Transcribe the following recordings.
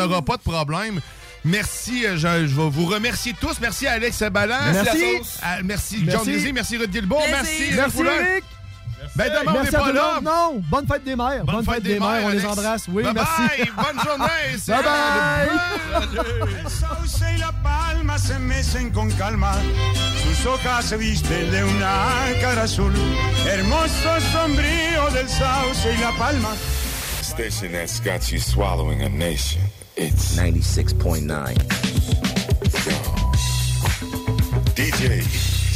aura pas de problème. Merci, euh, je, je vais vous remercier tous. Merci à Alex Ballant. Merci. À- merci, Merci. John Grizzly, merci Guilbeault, merci. Merci, Eric Foulin. Eric. Ben demain, on n'est Merci à pas tout le là. monde. Non, bonne fête des mères. Bonne, fête, des, mères, on les embrasse. Oui, Bye merci. bye, bonne journée. Bye Anne. El sauce y la palma se mecen con calma, sus hojas se visten de una cara azul, hermoso sombrío del sauce y la palma. Station that's got you swallowing a nation. It's 96.9. DJ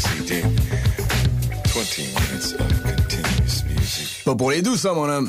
CD. 20 minutes of continuous music. Pas pour les doux, ça, mon homme.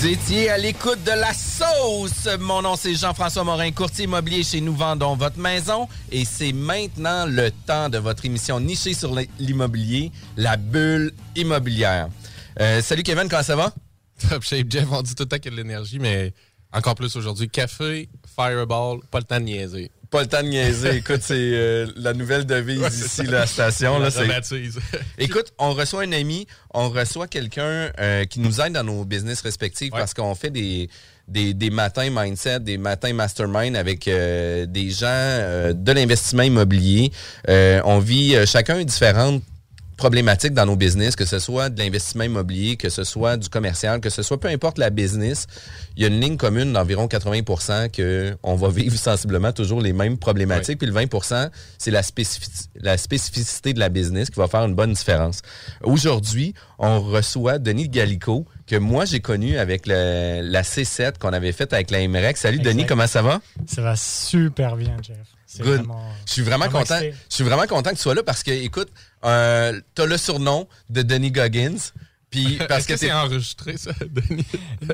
Vous étiez à l'écoute de la sauce. Mon nom, c'est Jean-François Morin, courtier immobilier chez Nous Vendons Votre Maison. Et c'est maintenant le temps de votre émission nichée sur l'immobilier, la bulle immobilière. Euh, salut Kevin, comment ça va? Top shape, Jeff, on dit tout le temps qu'il y a de l'énergie, mais encore plus aujourd'hui. Café, fireball, pas le temps de niaiser. Pas le temps de niaiser. Écoute, c'est euh, la nouvelle devise Ouais, ici, la station. La Là. Écoute, on reçoit un ami, on reçoit quelqu'un euh, qui nous aide dans nos business respectifs parce qu'on fait des, des, des matins mindset, des matins mastermind avec euh, des gens euh, de l'investissement immobilier. Euh, on vit chacun différentes problématiques dans nos business, que ce soit de l'investissement immobilier, que ce soit du commercial, que ce soit peu importe la business, il y a une ligne commune d'environ 80 que on va vivre sensiblement toujours les mêmes problématiques. Puis le 20 c'est la, spécifici- la spécificité de la business qui va faire une bonne différence. Aujourd'hui, on reçoit Denis Gallico, que moi j'ai connu avec le- la C7 qu'on avait faite avec la MREC. Salut Denis, comment ça va? Ça va super bien, Jeff. Good. vraiment- Je suis vraiment vraiment content. excité. Je suis vraiment content que tu sois là parce que, écoute, euh, t'as le surnom de Denis Goggins. Puis parce Est-ce que, que c'est t'es- enregistré, ça, Denis?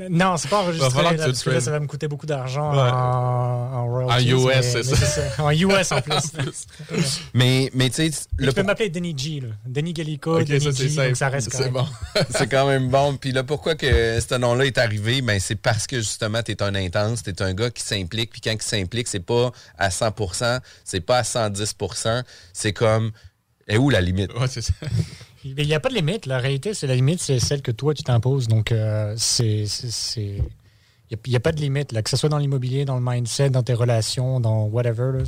Non, c'est pas enregistré, Va falloir que là, parce que là, ça va me coûter beaucoup d'argent Ouais. en, en royalties. En US, mais- c'est mais ça. En US en plus. Mais, mais tu sais, le tu peux m'appeler Denis G. Là. Denis Gallico, Ok, Denis ça, c'est G, simple. donc ça reste C'est correct. c'est quand même bon. Puis là, pourquoi que ce nom-là est arrivé? Ben, c'est parce que justement, tu es un intense, tu es un gars qui s'implique. Puis quand il s'implique, c'est pas à 100% c'est pas à 110% c'est comme, est où la limite? Ouais, c'est ça. Mais Il n'y a pas de limite. La réalité, c'est la limite, c'est celle que toi, tu t'imposes. Donc, euh, c'est. c'est- c'est- Il n'y a, pas de limite. Là, que ce soit dans l'immobilier, dans le mindset, dans tes relations, dans whatever. là,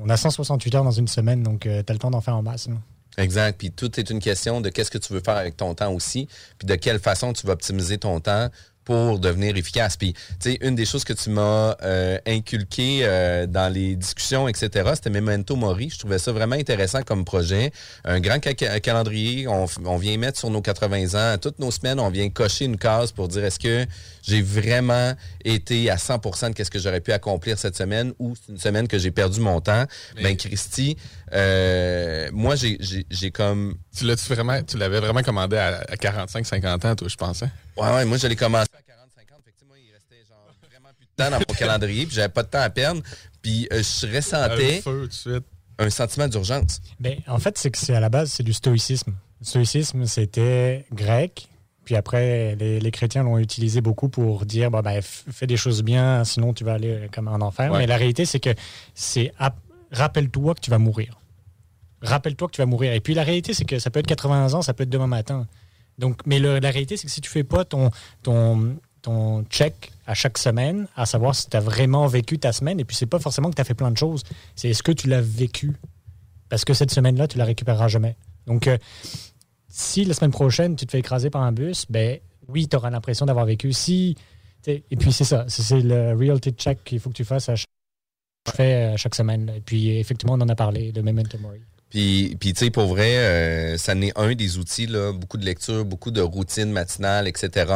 on a 168 heures dans une semaine, donc tu as le temps d'en faire en masse. là. Exact. Puis tout est une question de qu'est-ce que tu veux faire avec ton temps aussi, puis de quelle façon tu vas optimiser ton temps pour devenir efficace. Puis, tu une des choses que tu m'as euh, inculqué euh, dans les discussions, etc., c'était Memento Mori. Je trouvais ça vraiment intéressant comme projet. Un grand ca- ca- calendrier. On vient mettre sur nos 80 ans. Toutes nos semaines, on vient cocher une case pour dire est-ce que j'ai vraiment été à 100% de ce que j'aurais pu accomplir cette semaine ou c'est une semaine que j'ai perdu mon temps. Ben, Christy, euh, moi, j'ai- comme... Tu vraiment, tu l'avais vraiment commandé à, à 45-50 ans, toi, je pensais? Ouais, ouais, moi, je l'ai commencé à 40-50. Fait que, tu sais, moi, il restait genre vraiment plus de temps dans mon calendrier, puis j'avais pas de temps à perdre. Puis euh, je ressentais Un feu tout de suite. un sentiment d'urgence. Ben, en fait, c'est que c'est à la base, c'est du stoïcisme. Le stoïcisme, c'était grec. Puis après, les, les chrétiens l'ont utilisé beaucoup pour dire bah, fais des choses bien, sinon tu vas aller euh, comme en enfer. Ouais. Mais la réalité, c'est que c'est ap- rappelle-toi que tu vas mourir. Rappelle-toi que tu vas mourir. Et puis la réalité, c'est que ça peut être 80 ans, ça peut être demain matin. Donc, mais le- la réalité, c'est que si tu fais pas ton, ton, ton check à chaque semaine, à savoir si tu as vraiment vécu ta semaine, et puis c'est pas forcément que tu as fait plein de choses, c'est est-ce que tu l'as vécu? Parce que cette semaine-là, tu la récupéreras jamais. Donc, euh, si la semaine prochaine, tu te fais écraser par un bus, ben oui, tu auras l'impression d'avoir vécu. Si, et puis c'est ça, c'est le reality check qu'il faut que tu fasses à chaque, euh, chaque semaine. Et puis effectivement, on en a parlé, de Memento Mori. Puis, puis tu sais, pour vrai, euh, ça n'est un des outils, là, beaucoup de lecture, beaucoup de routines matinales, etc.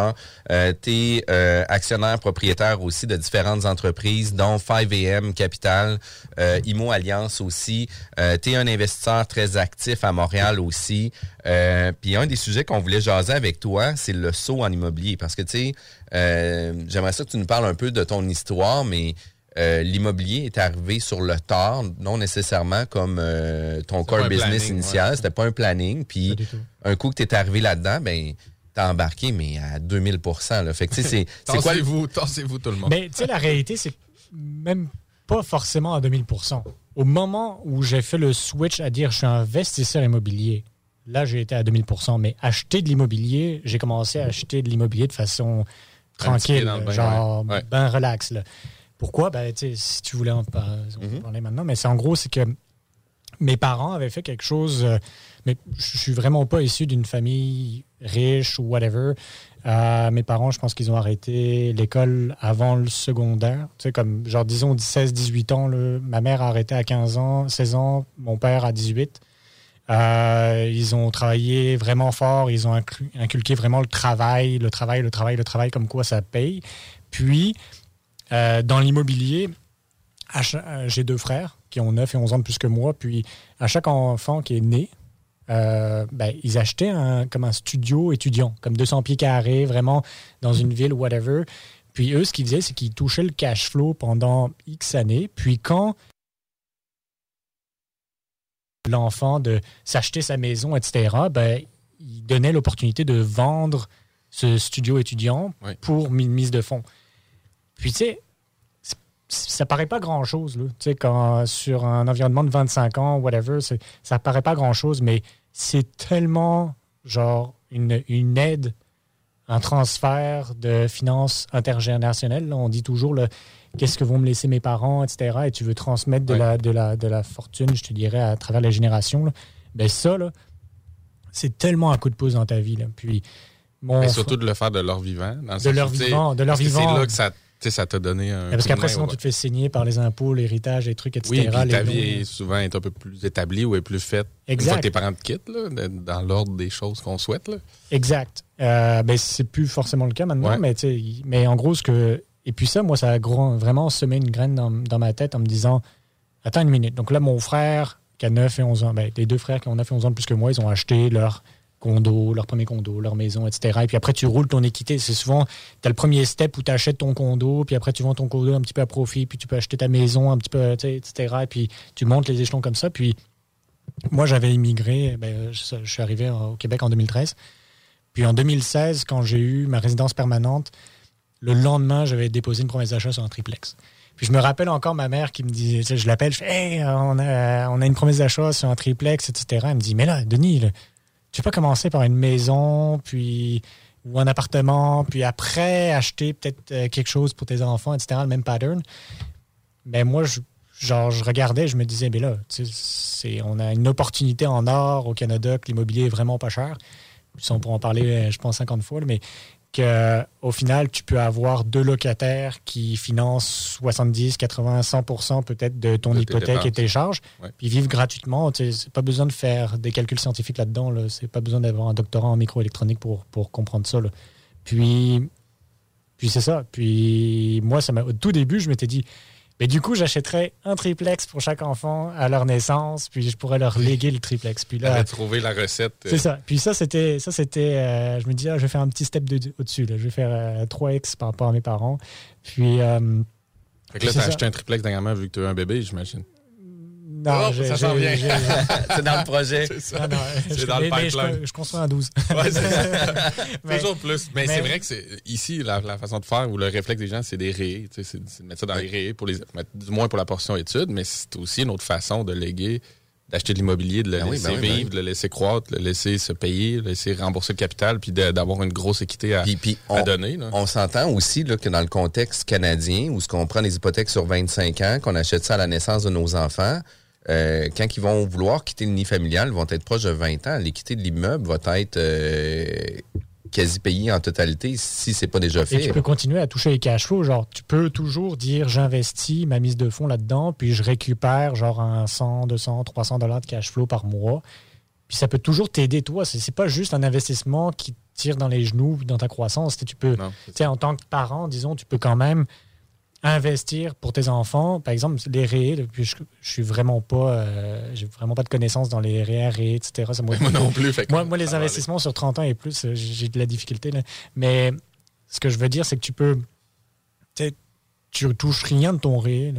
Euh, tu es euh, actionnaire propriétaire aussi de différentes entreprises, dont 5AM Capital, euh, IMO Alliance aussi. Euh, tu es un investisseur très actif à Montréal aussi. Euh, puis un des sujets qu'on voulait jaser avec toi, c'est le saut en immobilier. Parce que, tu sais, j'aimerais ça que tu nous parles un peu de ton histoire, mais... Euh, l'immobilier est arrivé sur le tard, non nécessairement comme euh, ton core un business planning, initial. ouais. C'était pas un planning. Puis un coup que tu es arrivé là-dedans, ben t'as embarqué, mais à 2000 là. Fait que c'est c'est quoi. Tassez-vous, tassez-vous tout le monde. Mais tu sais, la réalité, c'est même pas forcément à 2000% Au moment où j'ai fait le switch à dire je suis investisseur immobilier, là, j'ai été à 2000% Mais acheter de l'immobilier, j'ai commencé à acheter de l'immobilier de façon tranquille, genre ouais. Ouais. ben relax. Là. Pourquoi? Ben, sais, si tu voulais en, Mhm. parler maintenant, mais c'est en gros, c'est que mes parents avaient fait quelque chose, euh, mais je suis vraiment pas issu d'une famille riche ou whatever. Euh, mes parents, je pense qu'ils ont arrêté l'école avant le secondaire. Tu sais, comme, genre, disons, 16, 18 ans. là. Ma mère a arrêté à 15 ans, 16 ans, mon père à 18. Euh, ils ont travaillé vraiment fort, ils ont inculqué vraiment le travail, le travail, le travail, le travail, comme quoi ça paye. Puis, euh, dans l'immobilier, euh, j'ai deux frères qui ont 9 et 11 ans de plus que moi. Puis, à chaque enfant qui est né, euh, ben, ils achetaient un, comme un studio étudiant, comme 200 pieds carrés, vraiment dans une ville, whatever. Puis eux, ce qu'ils faisaient, c'est qu'ils touchaient le cash flow pendant X années. Puis quand l'enfant de s'acheter sa maison, etc., ben, ils donnaient l'opportunité de vendre ce studio étudiant Oui. pour une mise de fonds. Puis tu sais, ça paraît pas grand-chose, là. Tu sais, quand sur un environnement de 25 ans, whatever, ça paraît pas grand-chose, mais c'est tellement, genre, une, une aide, un transfert de finances intergénérationnelles. là. On dit toujours, le qu'est-ce que vont me laisser mes parents, etc. Et tu veux transmettre de, Ouais. la, de, la, de la fortune, je te dirais, à travers les générations. Là. Ben ça, là, c'est tellement un coup de pouce dans ta vie. Là. Puis, mon Mais surtout de le faire de leur vivant. dans De leur vivant, de leur vivant. C'est là que ça, sais, ça t'a donné un. Mais parce qu'après, sinon, au- tu te fais signer par les impôts, l'héritage, les trucs, etc. Oui, puis ta vie est souvent est un peu plus établie ou est plus faite. Une Exact. fois que tes parents te quittent, là, dans l'ordre des choses qu'on souhaite. Là. Exact. Euh, ben, c'est plus forcément le cas maintenant, Ouais. mais, mais en gros, ce que. Et puis ça, moi, ça a vraiment semé une graine dans, dans ma tête en me disant Attends une minute. Donc là, mon frère, qui a 9 et 11 ans, ben, les deux frères qui ont 9 et 11 ans de plus que moi, ils ont acheté leur condo, leur premier condo, leur maison, etc. Et puis après, tu roules ton équité. C'est souvent, tu as le premier step où tu achètes ton condo, puis après, tu vends ton condo un petit peu à profit, puis tu peux acheter ta maison un petit peu, etc. Et puis tu montes les échelons comme ça. Puis moi, j'avais immigré, ben, je, suis arrivé au Québec en 2013. Puis en 2016, quand j'ai eu ma résidence permanente, le lendemain, j'avais déposé une promesse d'achat sur un triplex. Puis je me rappelle encore ma mère qui me sais, je l'appelle, je fais, hey, on a, on a une promesse d'achat sur un triplex, etc. Elle me dit, mais là, Denis, tu peux pas commencer par une maison, puis ou un appartement, puis après acheter peut-être euh, quelque chose pour tes enfants, etc. Le même pattern. Mais moi, je, genre, je regardais, je me disais, mais là, on a une opportunité en or au Canada que l'immobilier est vraiment pas cher. On pourra en parler, euh, je pense, 50 fois, mais qu'au final, tu peux avoir deux locataires qui financent 70, 80, 100 peut-être de ton De hypothèque et tes charges, Ouais. puis vivent gratuitement. C'est pas besoin de faire des calculs scientifiques là-dedans. Là. C'est pas besoin d'avoir un doctorat en microélectronique pour, pour comprendre ça. là. Puis, puis c'est ça. Puis moi, ça m'a- au tout début, je m'étais dit, mais du coup, j'achèterais un triplex pour chaque enfant à leur naissance, puis je pourrais leur léguer le triplex. Puis là, trouvé la recette. euh, c'est ça. Puis ça, c'était, ça, c'était, euh, je me dis, ah, je vais faire un petit step de- au-dessus. là. Je vais faire euh, 3x par rapport à mes parents. Puis, euh, Fait que là, t'as acheté un triplex dernièrement vu que tu as un bébé, j'imagine. Non, Oh, ça s'en vient. C'est dans le projet. C'est ça. non, non, C'est je- dans le mais- mais je, pipeline. je construis un 12. Ouais, c'est ça. Mais- Toujours plus. Mais, mais- c'est vrai que c'est ici, la, la façon de faire ou le réflexe des gens, c'est des rayés. tu sais, C'est de mettre ça dans les rayés, pour les, du moins pour la portion études, mais c'est aussi une autre façon de léguer, d'acheter de l'immobilier, de le Ben laisser ben oui, ben vivre, oui. de le laisser croître, de le laisser se payer, de le laisser rembourser le capital, puis de- d'avoir une grosse équité à, Puis, puis à on, donner. là. on s'entend aussi là, que dans le contexte canadien, où ce qu'on prend des hypothèques sur 25 ans, qu'on achète ça à la naissance de nos enfants, euh, quand ils vont vouloir quitter le nid familial, ils vont être proches de 20 ans. L'équité de l'immeuble va être euh, quasi payé en totalité si c'est pas déjà fait. Et tu peux continuer à toucher les cash flows. Genre, tu peux toujours dire j'investis ma mise de fonds là-dedans, puis je récupère genre un 100, 200, 300 dollars de cash flow par mois. Puis ça peut toujours t'aider, toi. C'est pas juste un investissement qui tire dans les genoux dans ta croissance. Tu peux, en tant que parent, disons, tu peux quand même investir pour tes enfants. Par exemple, les RE, je, je suis vraiment pas, euh, j'ai vraiment pas de connaissances dans les RE, etc. moi, non plus. moi, moi, les investissements sur 30 ans et plus, euh, j'ai de la difficulté. Là. Mais ce que je veux dire, c'est que tu peux, tu touches rien de ton RE.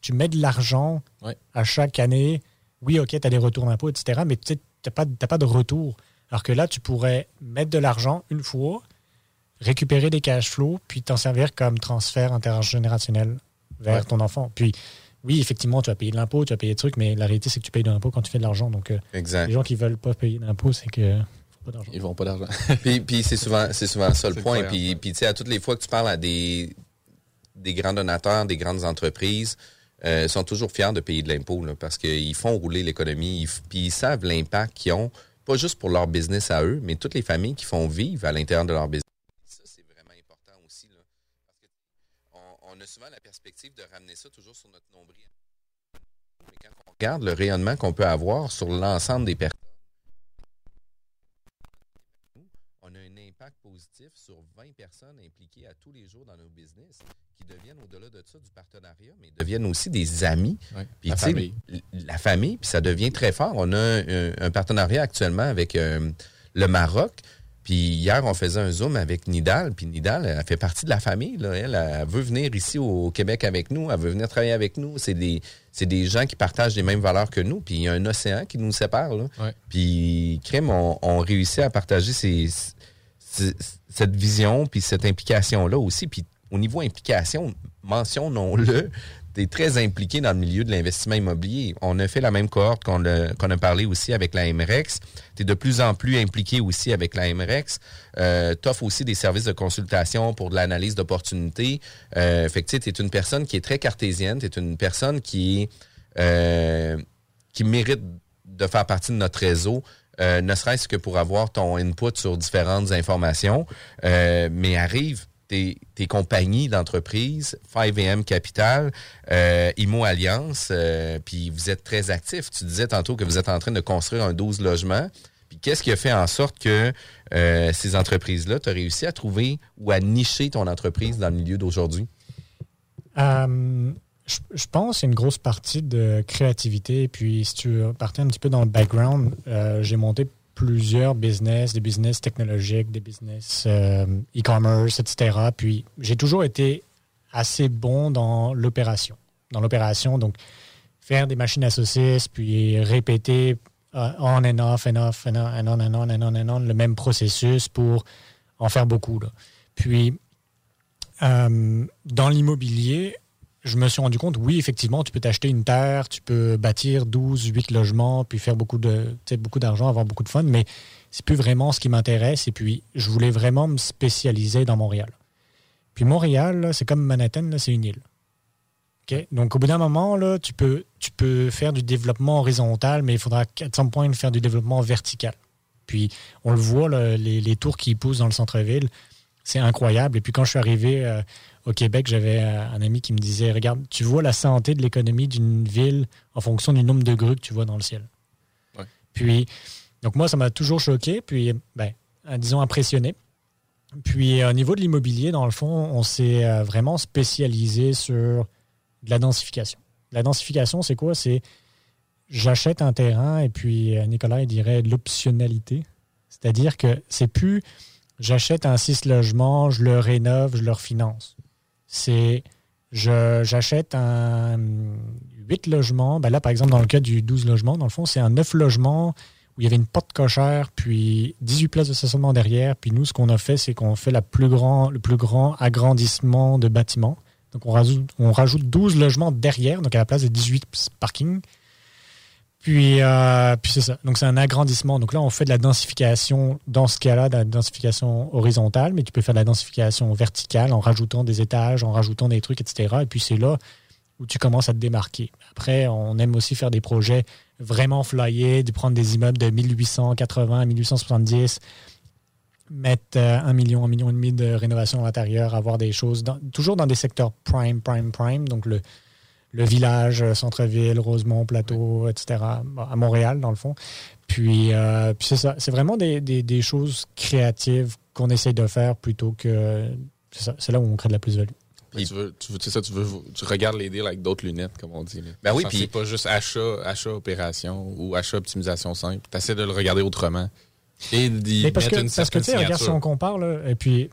tu mets de l'argent à chaque année. Oui, OK, tu as des retours d'impôts, etc. Mais tu n'as pas, pas de retour. Alors que là, tu pourrais mettre de l'argent une fois, récupérer des cash flows, puis t'en servir comme transfert intergénérationnel vers ton enfant. Puis, oui, effectivement, tu vas payer de l'impôt, tu vas payer des trucs, mais la réalité, c'est que tu payes de l'impôt quand tu fais de l'argent. Donc, euh, les gens qui veulent pas payer d'impôt, c'est que pas Ils vont pas d'argent. puis, c'est souvent, c'est souvent ça le point. Puis, puis tu sais, à toutes les fois que tu parles à des, des grands donateurs, des grandes entreprises, euh, sont toujours fiers de payer de l'impôt parce qu'ils font rouler l'économie, puis ils savent l'impact qu'ils ont, pas juste pour leur business à eux, mais toutes les familles qui font vivre à l'intérieur de leur business. souvent la perspective de ramener ça toujours sur notre nombril. Mais quand on regarde le rayonnement qu'on peut avoir sur l'ensemble des personnes, on a un impact positif sur 20 personnes impliquées à tous les jours dans nos business qui deviennent au-delà de ça du partenariat, mais deviennent aussi des amis. puis, la, famille. la famille. Puis ça devient très fort. On a un, partenariat actuellement avec euh, le Maroc puis hier, on faisait un Zoom avec Nidal. Puis Nidal, elle fait partie de la famille. Là. Elle, veut venir ici au Québec avec nous. Elle veut venir travailler avec nous. C'est des, c'est des gens qui partagent les mêmes valeurs que nous. Puis il y a un océan qui nous sépare. Là. Puis Crème, on, on, réussit à partager ces, cette vision puis cette implication-là aussi. Puis au niveau implication, mentionnons-le, es très impliqué dans le milieu de l'investissement immobilier. On a fait la même cohorte qu'on a, parlé aussi avec la MREX. Tu es de plus en plus impliqué aussi avec la MREX. Euh, tu offres aussi des services de consultation pour de l'analyse d'opportunités. Euh, fait tu es une personne qui est très cartésienne. Tu es une personne qui, euh, qui mérite de faire partie de notre réseau. Euh, ne serait-ce que pour avoir ton input sur différentes informations, mais arrive tes, compagnies d'entreprise, 5M Capital, euh, IMO Alliance, euh, puis vous êtes très actifs. Tu disais tantôt que vous êtes en train de construire un 12 logements. Puis qu'est-ce qui a fait en sorte que euh, ces entreprises-là, tu as réussi à trouver ou à nicher ton entreprise dans le milieu d'aujourd'hui? Je, pense c'est une grosse partie de créativité. Puis si tu partais un petit peu dans le background, j'ai monté plusieurs business, des business technologiques, des business euh, e-commerce, etc. Puis j'ai toujours été assez bon dans l'opération. Dans l'opération, donc faire des machines à saucisses, puis répéter euh, on and off, and off, and on, and on, and on, and on, and on, le même processus pour en faire beaucoup. Là. Puis, euh, dans l'immobilier, je me suis rendu compte, oui, effectivement, tu peux t'acheter une terre, tu peux bâtir 12, 8 logements, puis faire beaucoup de beaucoup d'argent, avoir beaucoup de fun, mais c'est plus vraiment ce qui m'intéresse. Et puis, je voulais vraiment me spécialiser dans Montréal. Puis Montréal, c'est comme Manhattan, c'est une île. Donc, au bout d'un moment, là, tu, peux, tu peux faire du développement horizontal, mais il faudra à some point faire du développement vertical. Puis, on le voit, les, tours qui poussent dans le centre-ville, c'est incroyable. Et puis, quand je suis arrivé euh, au Québec, j'avais euh, un ami qui me disait Regarde, tu vois la santé de l'économie d'une ville en fonction du nombre de grues que tu vois dans le ciel. Puis, donc moi, ça m'a toujours choqué, puis, ben, euh, disons, impressionné. Puis, euh, au niveau de l'immobilier, dans le fond, on s'est vraiment spécialisé sur de la densification. La densification, c'est quoi? C'est j'achète un terrain et puis Nicolas il dirait l'optionnalité. C'est-à-dire que c'est plus j'achète un six logements, je le rénove, je le refinance c'est j'achète un 8 logements. Ben là, par exemple, dans le cas du 12 logements, dans le fond, c'est un 9 logements où il y avait une porte cochère, puis 18 places de stationnement derrière. Puis nous, ce qu'on a fait, c'est qu'on fait la plus grand, le plus grand agrandissement de bâtiment. Donc, on rajoute, on rajoute 12 logements derrière, donc à la place de 18 parkings. Puis, euh, puis c'est ça. Donc, c'est un agrandissement. Donc là, on fait de la densification, dans ce cas-là, de la densification horizontale, mais tu peux faire de la densification verticale en rajoutant des étages, en rajoutant des trucs, etc. Et puis, c'est là où tu commences à te démarquer. Après, on aime aussi faire des projets vraiment flyés, de prendre des immeubles de 1880 à 1870, mettre euh, un million, un million et demi de rénovation intérieure, avoir des choses, toujours dans des secteurs prime, prime, prime, donc le, le village, euh, centre-ville, Rosemont, Plateau, etc., à Montréal, dans le fond. Puis, euh, puis c'est ça, c'est vraiment des, des, choses créatives qu'on essaye de faire plutôt que... C'est là où on crée de la plus-value. Tu, veux, tu, veux, ça, tu, veux, tu regardes les deals avec d'autres lunettes, comme on dit. Ben oui, puis. C'est pas juste achat, achat, opération ou achat, optimisation simple. Tu essaies de le regarder autrement. Et d'y parce que, parce que tu sais, regarde si on compare, là, et puis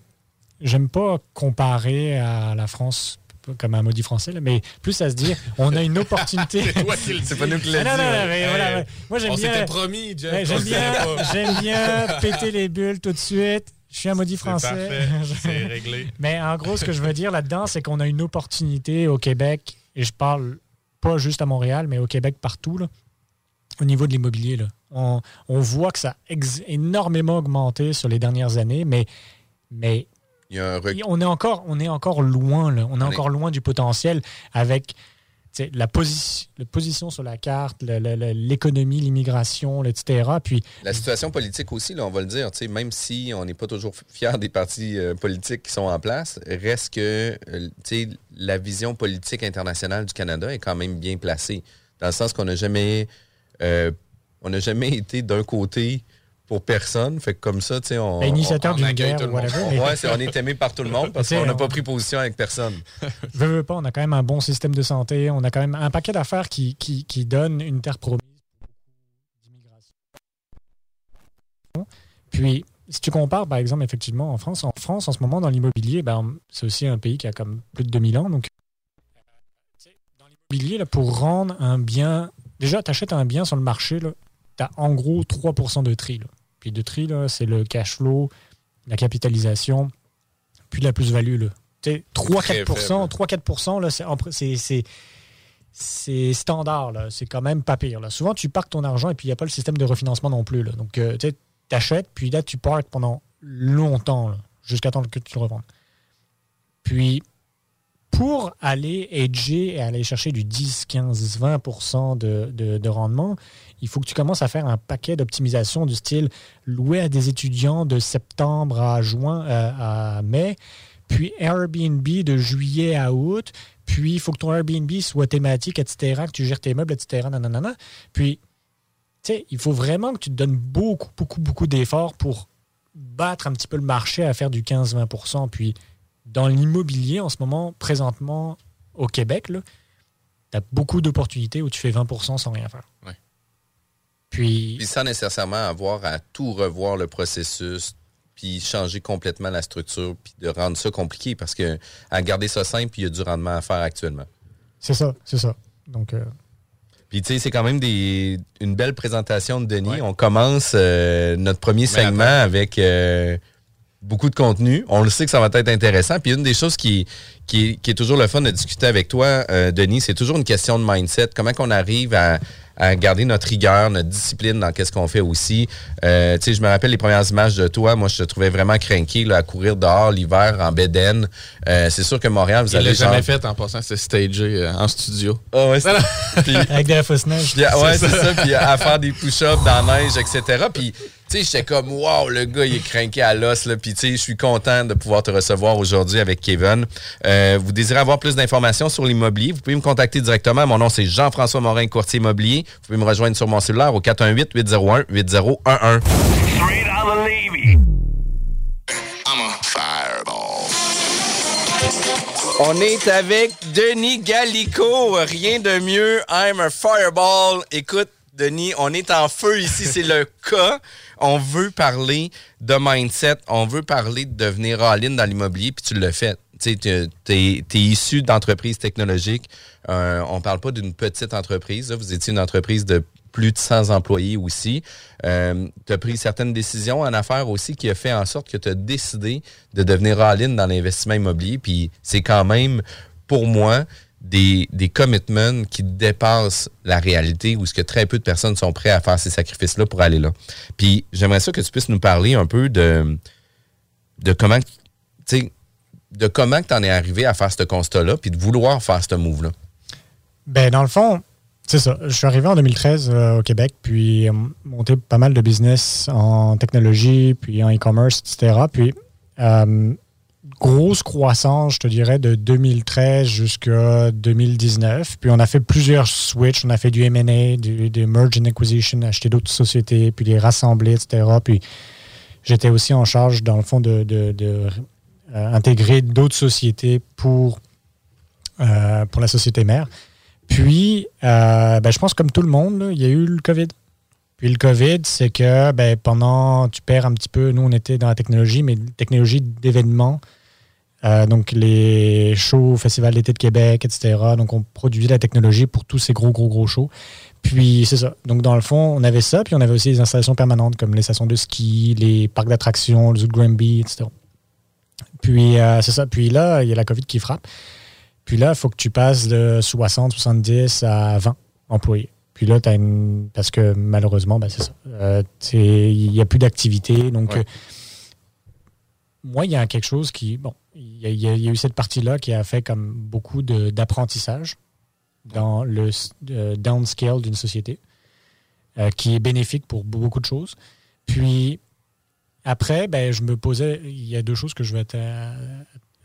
j'aime pas comparer à la France comme un maudit français, là, mais plus à se dire, on a une opportunité. c'est pas nous qui l'avons dit. Non, non, voilà, Moi, j'aime bien. promis, J'aime bien, j'aime bien péter les bulles tout de suite. Je suis un maudit français. C'est réglé. Mais en gros, ce que je veux dire là-dedans, c'est qu'on a une opportunité au Québec, et je parle pas juste à Montréal, mais au Québec partout, là, au niveau de l'immobilier. On, on, voit que ça a énormément augmenté sur les dernières années, mais, mais on, est encore, on est encore loin. Là. On est encore loin du potentiel avec la, position sur la carte, l'économie, l'immigration, etc. Puis, la situation politique aussi, là, on va le dire, même si on n'est pas toujours fier des partis euh, politiques qui sont en place, reste que euh, la vision politique internationale du Canada est quand même bien placée, dans le sens qu'on n'a jamais, euh, on n'a jamais été d'un côté pour personne. Fait que comme ça, tu sais, on. Initiateur d'une guerre ou whatever. Ouais, on est aimé par tout le monde parce qu'on n'a pas pris position avec personne. veux, veux pas, on a quand même un bon système de santé. On a quand même un paquet d'affaires qui, qui, qui donne une terre promise d'immigration. Puis, si tu compares, par exemple, effectivement, en France, en France, en ce moment, dans l'immobilier, ben, c'est aussi un pays qui a comme plus de 2000 ans. Donc, dans l'immobilier, pour rendre un bien. Déjà, tu achètes un bien sur le marché, tu as en gros 3% de tri. Là. Puis de tri, c'est le cash flow, la capitalisation, puis la plus-value. 3-4% c'est standard. C'est quand même pas pire. Là. Souvent, tu parques ton argent et puis il n'y a pas le système de refinancement non plus. Là. Donc, euh, tu achètes, puis là, tu parques pendant longtemps, jusqu'à temps que tu le revendes. Puis, pour aller edger et aller chercher du 10, 15, 20 de, de, rendement, il faut que tu commences à faire un paquet d'optimisation du style louer à des étudiants de septembre à juin euh, à mai, puis Airbnb de juillet à août, puis il faut que ton Airbnb soit thématique, etc., que tu gères tes meubles, etc., nanana. Puis, tu sais, il faut vraiment que tu te donnes beaucoup, beaucoup, beaucoup d'efforts pour battre un petit peu le marché à faire du 15-20 Puis, dans l'immobilier, en ce moment, présentement, au Québec, tu as beaucoup d'opportunités où tu fais 20% sans rien faire. Puis, puis sans nécessairement avoir à tout revoir le processus, puis changer complètement la structure, puis de rendre ça compliqué, parce que à garder ça simple, il y a du rendement à faire actuellement. C'est ça, c'est ça. Donc, euh, Puis tu sais, c'est quand même des, une belle présentation de Denis. On commence euh, notre premier segment avec euh, beaucoup de contenu. On le sait que ça va être intéressant. Puis une des choses qui, qui, est toujours le fun de discuter avec toi, Denis, c'est toujours une question de mindset. Comment qu'on arrive à, à garder notre rigueur, notre discipline dans qu'est-ce qu'on fait aussi. Euh, tu sais, je me rappelle les premières images de toi. Moi, je te trouvais vraiment craqué là, à courir dehors l'hiver en bédaine. Euh, c'est sûr que Montréal, vous Il avez jamais fait en passant, c'est stagé euh, en studio. Oh, ouais, puis, Avec de la fausse neige. ouais, c'est ça. Puis à faire des push-ups dans la neige, etc. Puis sais, j'étais comme, wow, le gars, il est craqué à l'os, là. Puis, tu sais, je suis content de pouvoir te recevoir aujourd'hui avec Kevin. Euh, vous désirez avoir plus d'informations sur l'immobilier, vous pouvez me contacter directement. Mon nom, c'est Jean-François Morin, courtier immobilier. Vous pouvez me rejoindre sur mon cellulaire au 418-801-8011. On est avec Denis Gallico. Rien de mieux. I'm a fireball. Écoute, Denis, on est en feu ici, c'est le cas. On veut parler de mindset, on veut parler de devenir all-in dans l'immobilier, puis tu le fais. Tu es, issu d'entreprises technologiques. Euh, on parle pas d'une petite entreprise. Vous étiez une entreprise de plus de 100 employés aussi. Euh, tu as pris certaines décisions en affaires aussi qui a fait en sorte que tu as décidé de devenir all-in dans l'investissement immobilier. Puis c'est quand même, pour moi, des, des commitments qui dépassent la réalité où ce que très peu de personnes sont prêtes à faire ces sacrifices-là pour aller là. Puis j'aimerais ça que tu puisses nous parler un peu de, de comment de comment tu en es arrivé à faire ce constat-là puis de vouloir faire ce move-là. Ben dans le fond, c'est ça. Je suis arrivé en 2013 euh, au Québec, puis monté pas mal de business en technologie, puis en e-commerce, etc. Puis grosse croissance, je te dirais, de 2013 jusqu'à 2019. Puis on a fait plusieurs switches. On a fait du M&A, du, du, merge and acquisition, acheter d'autres sociétés, puis les rassembler, etc. Puis j'étais aussi en charge, dans le fond, de, euh, intégrer d'autres sociétés pour, euh, pour la société mère. Puis, euh, ben, je pense comme tout le monde, il y a eu le COVID. Puis le COVID, c'est que ben, pendant, tu perds un petit peu, nous on était dans la technologie, mais technologie d'événements, euh, donc les shows, Festival d'été de Québec, etc. Donc on produisait la technologie pour tous ces gros, gros, gros shows. Puis c'est ça. Donc dans le fond, on avait ça, puis on avait aussi des installations permanentes comme les stations de ski, les parcs d'attractions, le zoo de Granby, etc. Puis euh, c'est ça. Puis là, il y a la COVID qui frappe. Puis là, il faut que tu passes de 60, 70 à 20 employés. Puis là, as une. Parce que malheureusement, ben, c'est ça. Euh, il n'y a plus d'activité. Donc, moi, il y a quelque chose qui. Bon, il y, a, eu cette partie-là qui a fait comme beaucoup d'apprentissage dans le euh, downscale d'une société, euh, qui est bénéfique pour beaucoup de choses. Puis après, ben, je me posais, il y a deux choses que je vais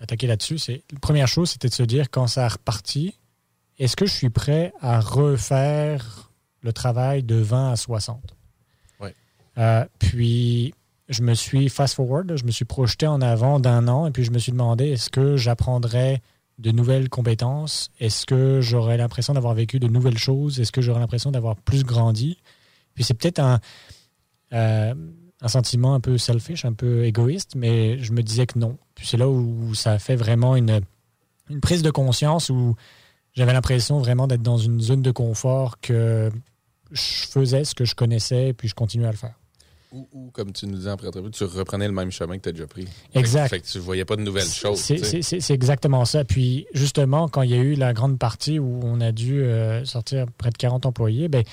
attaquer là-dessus. C'est la première chose, c'était de se dire quand ça a reparti, est-ce que je suis prêt à refaire le travail de 20 à 60 Oui. Euh, puis je me suis fast-forward, je me suis projeté en avant d'un an et puis je me suis demandé est-ce que j'apprendrais de nouvelles compétences? Est-ce que j'aurais l'impression d'avoir vécu de nouvelles choses? Est-ce que j'aurais l'impression d'avoir plus grandi? Puis c'est peut-être un, euh, un sentiment un peu selfish, un peu égoïste, mais je me disais que non. Puis c'est là où ça fait vraiment une, une prise de conscience où j'avais l'impression vraiment d'être dans une zone de confort que je faisais ce que je connaissais et puis je continuais à le faire. Ou, comme tu nous disais en pré tu reprenais le même chemin que tu as déjà pris. Exact. Fait, que tu voyais pas de nouvelles choses. C'est exactement ça. Puis justement, quand il y a eu la grande partie où on a dû euh, sortir près de 40 employés, ben,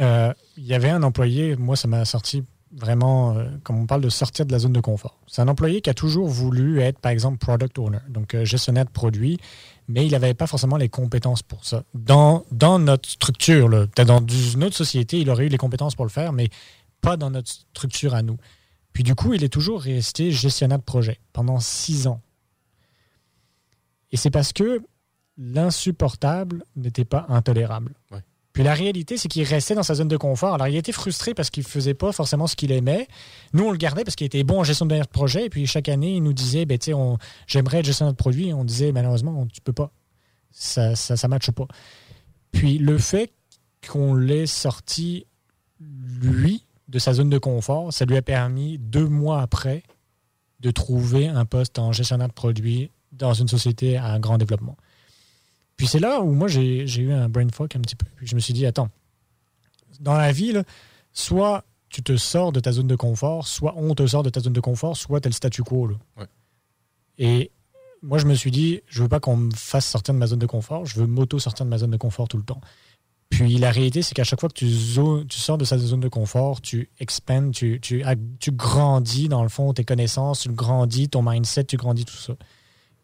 euh, il y avait un employé, moi ça m'a sorti vraiment, euh, comme on parle de sortir de la zone de confort. C'est un employé qui a toujours voulu être, par exemple, product owner, donc gestionnaire de produits, mais il n'avait pas forcément les compétences pour ça. Dans, dans notre structure, peut-être dans une autre société, il aurait eu les compétences pour le faire, mais pas dans notre structure à nous. Puis du coup, il est toujours resté gestionnaire de projet pendant six ans. Et c'est parce que l'insupportable n'était pas intolérable. Puis la réalité, c'est qu'il restait dans sa zone de confort. Alors, il était frustré parce qu'il ne faisait pas forcément ce qu'il aimait. Nous, on le gardait parce qu'il était bon en gestion de projet. Et puis, chaque année, il nous disait, ben, on, j'aimerais être gestionnaire de produit. Et on disait, malheureusement, tu peux pas. Ça ne ça, ça matche pas. Puis, le fait qu'on l'ait sorti, lui, de sa zone de confort, ça lui a permis, deux mois après, de trouver un poste en gestionnaire de produits dans une société à un grand développement. Puis c'est là où moi j'ai eu un brain fuck un petit peu. Puis je me suis dit, attends, dans la vie, soit tu te sors de ta zone de confort, soit on te sort de ta zone de confort, soit tu as le statu quo. Et moi, je me suis dit, je veux pas qu'on me fasse sortir de ma zone de confort, je veux m'auto-sortir de ma zone de confort tout le temps. Puis la réalité, c'est qu'à chaque fois que tu, tu, sors de sa zone de confort, tu expands, tu, tu, tu, grandis dans le fond tes connaissances, tu grandis ton mindset, tu grandis tout ça.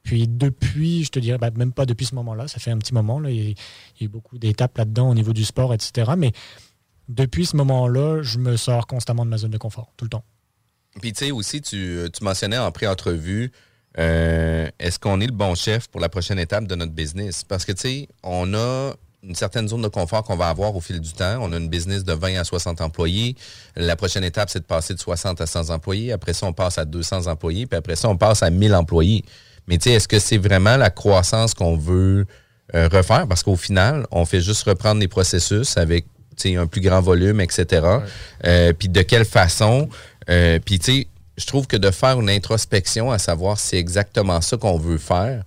Puis depuis, je te dirais, ben, même pas depuis ce moment-là, ça fait un petit moment, là, il, y a, eu beaucoup d'étapes là-dedans au niveau du sport, etc. Mais depuis ce moment-là, je me sors constamment de ma zone de confort, tout le temps. Puis tu sais aussi, tu, tu mentionnais en pré-entrevue, euh, est-ce qu'on est le bon chef pour la prochaine étape de notre business? Parce que tu sais, on a une certaine zone de confort qu'on va avoir au fil du temps. On a une business de 20 à 60 employés. La prochaine étape, c'est de passer de 60 à 100 employés. Après ça, on passe à 200 employés. Puis après ça, on passe à 1000 employés. Mais tu sais, est-ce que c'est vraiment la croissance qu'on veut euh, refaire? Parce qu'au final, on fait juste reprendre les processus avec un plus grand volume, etc. Euh, puis de quelle façon? Euh, puis tu sais, je trouve que de faire une introspection à savoir si c'est exactement ça qu'on veut faire,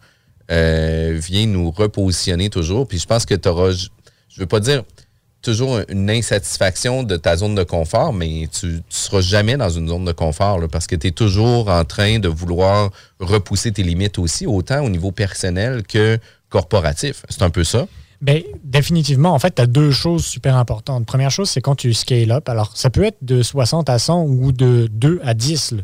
euh, vient nous repositionner toujours. Puis je pense que tu auras, je ne veux pas dire toujours une insatisfaction de ta zone de confort, mais tu ne seras jamais dans une zone de confort parce que tu es toujours en train de vouloir repousser tes limites aussi, autant au niveau personnel que corporatif. C'est un peu ça? Bien, définitivement. En fait, tu as deux choses super importantes. Première chose, c'est quand tu scale up. Alors, ça peut être de 60 à 100 ou de 2 à 10.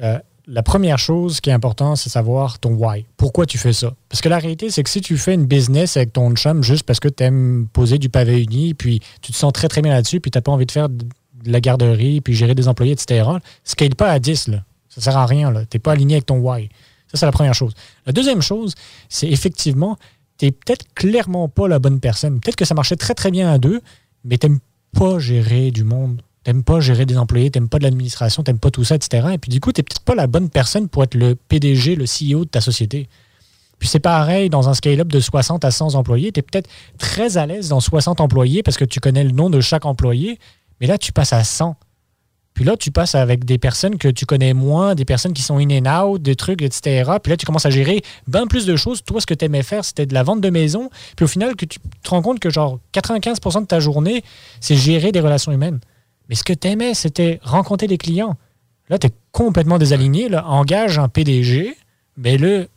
Euh, la première chose qui est importante, c'est savoir ton why. Pourquoi tu fais ça? Parce que la réalité, c'est que si tu fais une business avec ton chum juste parce que tu aimes poser du pavé uni, puis tu te sens très très bien là-dessus, puis tu n'as pas envie de faire de la garderie, puis gérer des employés, etc., scale pas à 10. Là. Ça sert à rien. Tu n'es pas aligné avec ton why. Ça, c'est la première chose. La deuxième chose, c'est effectivement, tu n'es peut-être clairement pas la bonne personne. Peut-être que ça marchait très très bien à deux, mais tu n'aimes pas gérer du monde t'aimes pas gérer des employés, t'aimes pas de l'administration, t'aimes pas tout ça, etc. Et puis du coup, t'es peut-être pas la bonne personne pour être le PDG, le CEO de ta société. Puis c'est pareil, dans un scale-up de 60 à 100 employés, tu es peut-être très à l'aise dans 60 employés parce que tu connais le nom de chaque employé, mais là, tu passes à 100. Puis là, tu passes avec des personnes que tu connais moins, des personnes qui sont in and out, des trucs, etc. Puis là, tu commences à gérer bien plus de choses. Toi, ce que tu aimais faire, c'était de la vente de maison. Puis au final, que tu te rends compte que genre 95% de ta journée, c'est gérer des relations humaines. Mais ce que tu aimais, c'était rencontrer des clients. Là, tu es complètement désaligné. Engage un PDG, mais le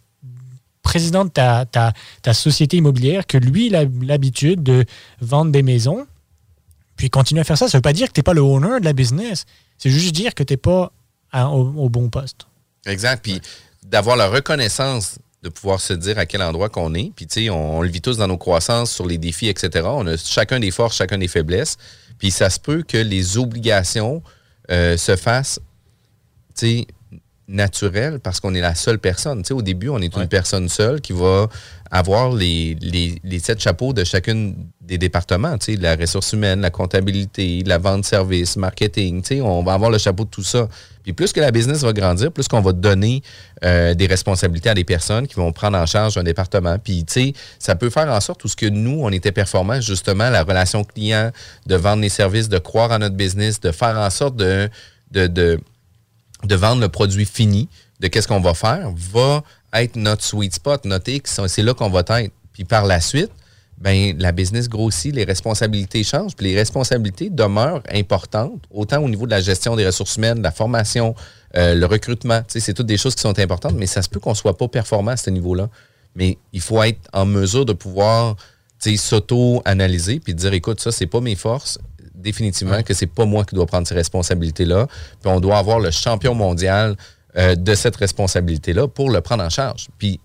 président de ta, ta, société immobilière, que lui, il a l'habitude de vendre des maisons, puis continue à faire ça. Ça ne veut pas dire que tu n'es pas le owner de la business. C'est juste dire que tu n'es pas au, bon poste. Exact. Puis d'avoir la reconnaissance de pouvoir se dire à quel endroit qu'on est. Puis, tu sais, on, le vit tous dans nos croissances, sur les défis, etc. On a chacun des forces, chacun des faiblesses. Puis ça se peut que les obligations euh, se fassent naturelles parce qu'on est la seule personne. au début, on est une personne seule qui va avoir les, les, sept chapeaux de chacune des départements, la ressource humaine, la comptabilité, la vente de services, marketing. On va avoir le chapeau de tout ça. Puis plus que la business va grandir, plus qu'on va donner euh, des responsabilités à des personnes qui vont prendre en charge un département. Puis, tu sais, ça peut faire en sorte tout ce que nous, on était performants, justement, la relation client, de vendre les services, de croire à notre business, de faire en sorte de, de, de, vendre le produit fini, de qu'est-ce qu'on va faire, va être notre sweet spot, notre X. C'est là qu'on va être. Puis par la suite, ben, la business grossit, les responsabilités changent, puis les responsabilités demeurent importantes, autant au niveau de la gestion des ressources humaines, de la formation, euh, le recrutement. C'est toutes des choses qui sont importantes, mais ça se peut qu'on ne soit pas performant à ce niveau-là. Mais il faut être en mesure de pouvoir s'auto-analyser puis dire écoute, ça, c'est pas mes forces. Définitivement que c'est pas moi qui dois prendre ces responsabilités-là. Puis on doit avoir le champion mondial euh, de cette responsabilité-là pour le prendre en charge. Puis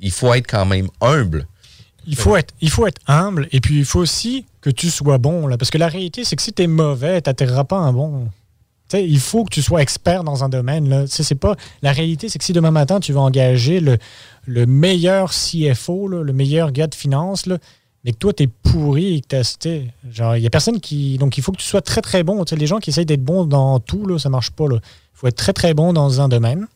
il faut être quand même humble il faut, être, il faut être humble et puis il faut aussi que tu sois bon. Là, parce que la réalité, c'est que si tu es mauvais, tu n'atterriras pas un bon. il faut que tu sois expert dans un domaine. Là. C'est pas, la réalité, c'est que si demain matin, tu vas engager le, le meilleur CFO, le meilleur gars de finance, là, mais que toi, tu es pourri et que tu Genre, il n'y a personne qui. Donc, il faut que tu sois très, très bon. les gens qui essayent d'être bons dans tout, là, ça marche pas. Il faut être très, très bon dans un domaine.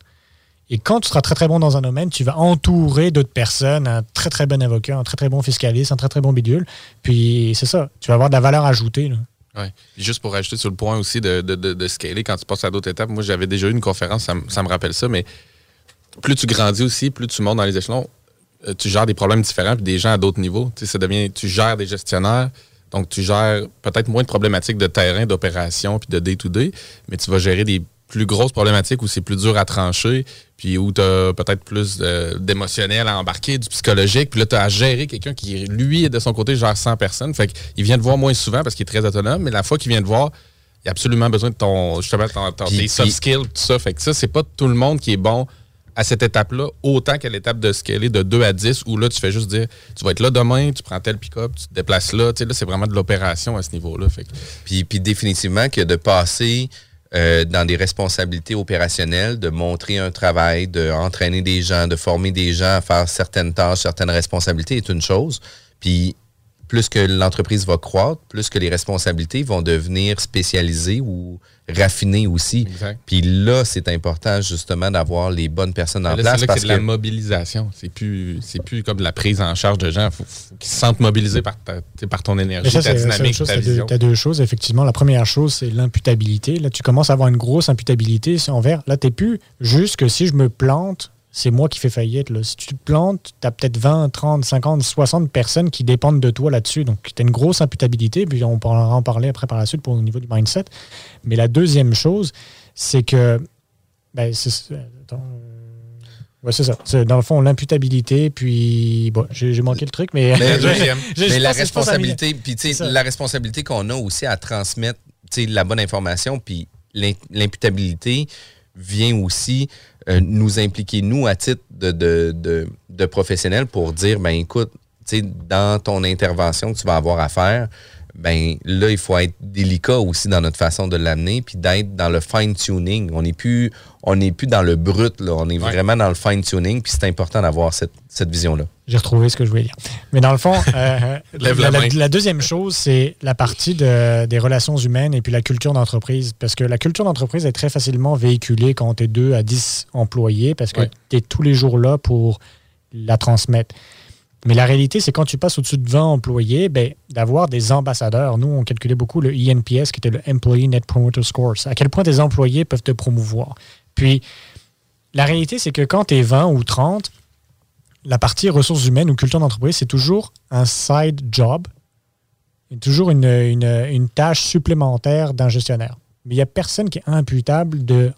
Et quand tu seras très très bon dans un domaine, tu vas entourer d'autres personnes, un très très bon avocat, un très très bon fiscaliste, un très très bon bidule. Puis c'est ça, tu vas avoir de la valeur ajoutée. Oui. Juste pour rajouter sur le point aussi de, scaler quand tu passes à d'autres étapes, moi j'avais déjà eu une conférence, ça, me rappelle ça, mais plus tu grandis aussi, plus tu montes dans les échelons, tu gères des problèmes différents puis des gens à d'autres niveaux. Tu ça devient, tu gères des gestionnaires, donc tu gères peut-être moins de problématiques de terrain, d'opération puis de day-to-day, mais tu vas gérer des plus grosses problématiques où c'est plus dur à trancher, puis où tu as peut-être plus d'émotionnel à embarquer, du psychologique, puis là, tu as à gérer quelqu'un qui, lui, de son côté, gère 100 personnes. Fait qu'il vient te voir moins souvent parce qu'il est très autonome, mais la fois qu'il vient te voir, il a absolument besoin de ton, justement, ton, tes soft skills, tout ça. Fait que ça, c'est pas tout le monde qui est bon à cette étape-là, autant qu'à l'étape de scaler de 2 à 10, où là, tu fais juste dire, tu vas être là demain, tu prends tel pick-up, tu te déplaces là. Tu sais, là, c'est vraiment de l'opération à ce niveau-là. Puis, puis définitivement que de passer euh, dans des responsabilités opérationnelles, de montrer un travail, d'entraîner des gens, de former des gens à faire certaines tâches, certaines responsabilités est une chose. Puis plus que l'entreprise va croître, plus que les responsabilités vont devenir spécialisées ou raffinées aussi. Puis là, c'est important justement d'avoir les bonnes personnes en place. C'est parce que c'est de la mobilisation. C'est plus, c'est plus comme de la prise en charge de gens. Il faut, qu'ils se sentent mobilisés par, par ton énergie, ta dynamique, ta vision. Tu as deux choses, effectivement. La première chose, c'est l'imputabilité. Là, tu commences à avoir une grosse imputabilité envers. Là, tu n'es plus juste que si je me plante, c'est moi qui fais faillite. Là. Si tu te plantes, tu as peut-être 20, 30, 50, 60 personnes qui dépendent de toi là-dessus. Donc, tu as une grosse imputabilité, puis on pourra en parler après par la suite pour au niveau du mindset. Mais la deuxième chose, c'est que. Ben, c'est, c'est ça. dans le fond, l'imputabilité, puis bon, j'ai, manqué le truc, mais. Mais, la responsabilité, puis la responsabilité qu'on a aussi à transmettre la bonne information, puis l'imputabilité vient aussi euh, nous impliquer, nous, à titre de, de, de, professionnels, pour dire, ben écoute, dans ton intervention que tu vas avoir à faire, ben là, il faut être délicat aussi dans notre façon de l'amener, puis d'être dans le fine-tuning. On n'est plus, on n'est plus dans le brut, là. on est vraiment dans le fine-tuning, puis c'est important d'avoir cette, cette vision-là. J'ai retrouvé ce que je voulais dire. Mais dans le fond, euh, la, deuxième chose, c'est la partie de, des relations humaines et puis la culture d'entreprise. Parce que la culture d'entreprise est très facilement véhiculée quand tu es 2 à 10 employés, parce que tu es tous les jours là pour la transmettre. Mais la réalité, c'est quand tu passes au-dessus de 20 employés, ben, d'avoir des ambassadeurs. Nous, on calculait beaucoup le ENPS, qui était le Employee Net Promoter Score. À quel point tes employés peuvent te promouvoir. Puis, la réalité, c'est que quand tu es 20 ou 30, la partie ressources humaines ou culture d'entreprise, c'est toujours un side job, toujours une, une tâche supplémentaire d'un gestionnaire. Mais il n'y a personne qui est imputable de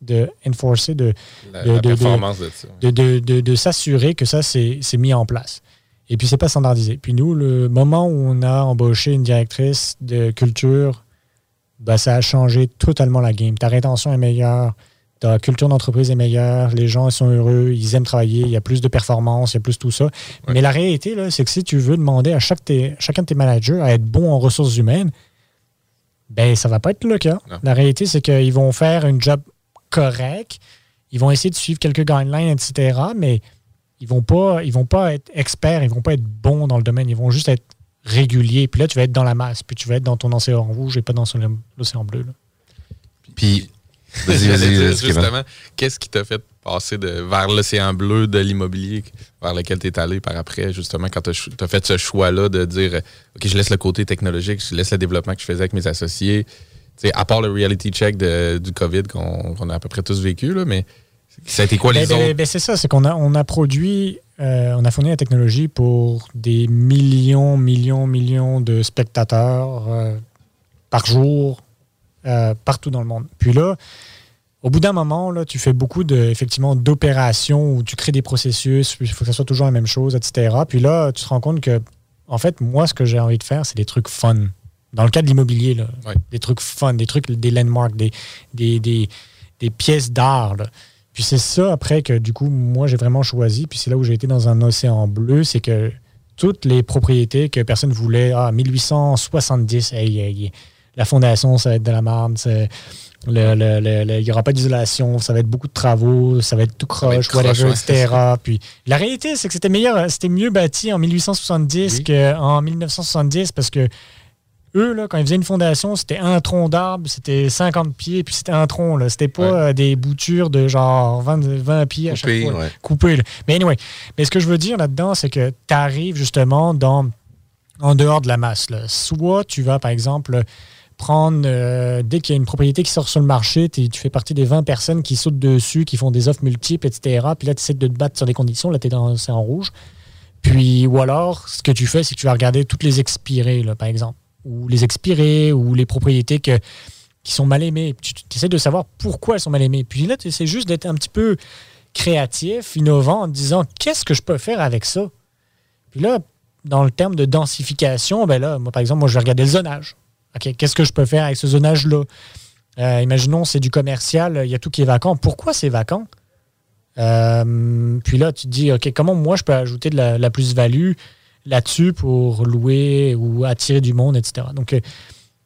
de enforcer, de, de, de, s'assurer que ça, c'est mis en place. Et puis, c'est pas standardisé. Puis nous, le moment où on a embauché une directrice de culture, bah, ça a changé totalement la game. Ta rétention est meilleure, ta culture d'entreprise est meilleure, les gens sont heureux, ils aiment travailler, il y a plus de performance, il y a plus tout ça. Mais la réalité, c'est que si tu veux demander à chaque chacun de tes managers à être bon en ressources humaines, ben ça va pas être le cas. La réalité, c'est qu'ils vont faire une job correct. Ils vont essayer de suivre quelques guidelines, etc. Mais ils vont pas, ils vont pas être experts, ils vont pas être bons dans le domaine. Ils vont juste être réguliers. Puis là, tu vas être dans la masse. Puis tu vas être dans ton océan rouge et pas dans l'océan bleu. Puis, justement, qu'est-ce qui t'a fait passer de, vers l'océan bleu de l'immobilier vers lequel tu es allé par après, justement, quand tu as, fait ce choix-là de dire OK, je laisse le côté technologique, je laisse le développement que je faisais avec mes associés, à part le reality check du COVID qu'on a à peu près tous vécu, là, mais ça a été quoi les ben, ben, ben, C'est ça, c'est qu'on a, on a produit, euh, on a fourni la technologie pour des millions, millions, millions de spectateurs euh, par jour, euh, partout dans le monde. Puis là, au bout d'un moment, là, tu fais beaucoup de, effectivement d'opérations où tu crées des processus, il faut que ça soit toujours la même chose, etc. Puis là, tu te rends compte que, en fait, moi, ce que j'ai envie de faire, c'est des trucs fun dans le cas de l'immobilier, des trucs fun, des trucs, des landmarks, des, des, des, pièces d'art. Puis c'est ça, après, que du coup, moi, j'ai vraiment choisi. Puis c'est là où j'ai été dans un océan bleu, c'est que toutes les propriétés que personne voulait, ah, 1870, la fondation, ça va être de la merde, il n'y aura pas d'isolation, ça va être beaucoup de travaux, ça va être tout croche, whatever, etc. Puis la réalité, c'est que c'était meilleur, c'était mieux bâti en 1870 qu'en 1970 parce que eux, là, quand ils faisaient une fondation, c'était un tronc d'arbre, c'était 50 pieds, puis c'était un tronc. C'était pas euh, des boutures de genre 20, pieds à chaque fois. Coupé. Mais anyway, mais ce que je veux dire là-dedans, c'est que tu arrives justement dans, en dehors de la masse. Soit tu vas, par exemple, prendre, euh, dès qu'il y a une propriété qui sort sur le marché, tu fais partie des 20 personnes qui sautent dessus, qui font des offres multiples, etc. Puis là, tu essaies de te battre sur des conditions. Là, tu es dans en rouge. Puis, ou alors, ce que tu fais, c'est que tu vas regarder toutes les expirées, là, par exemple ou les expirés, ou les propriétés qui sont mal aimées. Tu, essaies de savoir pourquoi elles sont mal aimées. Puis là, tu essaies juste d'être un petit peu créatif, innovant, en disant qu'est-ce que je peux faire avec ça? Puis là, dans le terme de densification, ben là, moi, par exemple, moi, je vais regarder le zonage. Qu'est-ce que je peux faire avec ce zonage-là? Euh, imaginons, c'est du commercial, il y a tout qui est vacant. Pourquoi c'est vacant? Euh, puis là, tu te dis, OK, comment moi je peux ajouter de la plus-value? Là-dessus pour louer ou attirer du monde, etc. Donc, euh,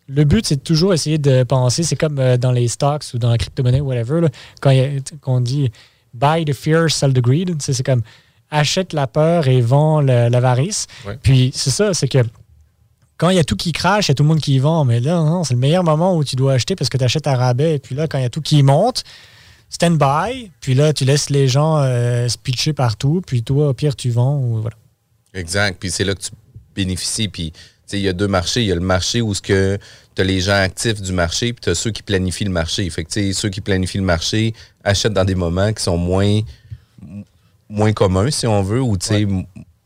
le but, c'est toujours essayer de penser, c'est comme euh, dans les stocks ou dans la crypto-monnaie, whatever, quand, on dit buy the fear, sell the greed, c'est comme achète la peur et vend l'avarice. Puis c'est ça, c'est que quand il y a tout qui crache, il y a tout le monde qui vend, mais là, c'est le meilleur moment où tu dois acheter parce que tu achètes à rabais. Et puis là, quand il y a tout qui monte, stand by, puis là, tu laisses les gens euh, se pitcher partout, puis toi, au pire, tu vends. Ou, voilà. Exact. Puis c'est là que tu bénéficies. Puis il y a deux marchés. Il y a le marché où tu as les gens actifs du marché, puis tu as ceux qui planifient le marché. Fait que ceux qui planifient le marché achètent dans des moments qui sont moins, moins communs, si on veut, ou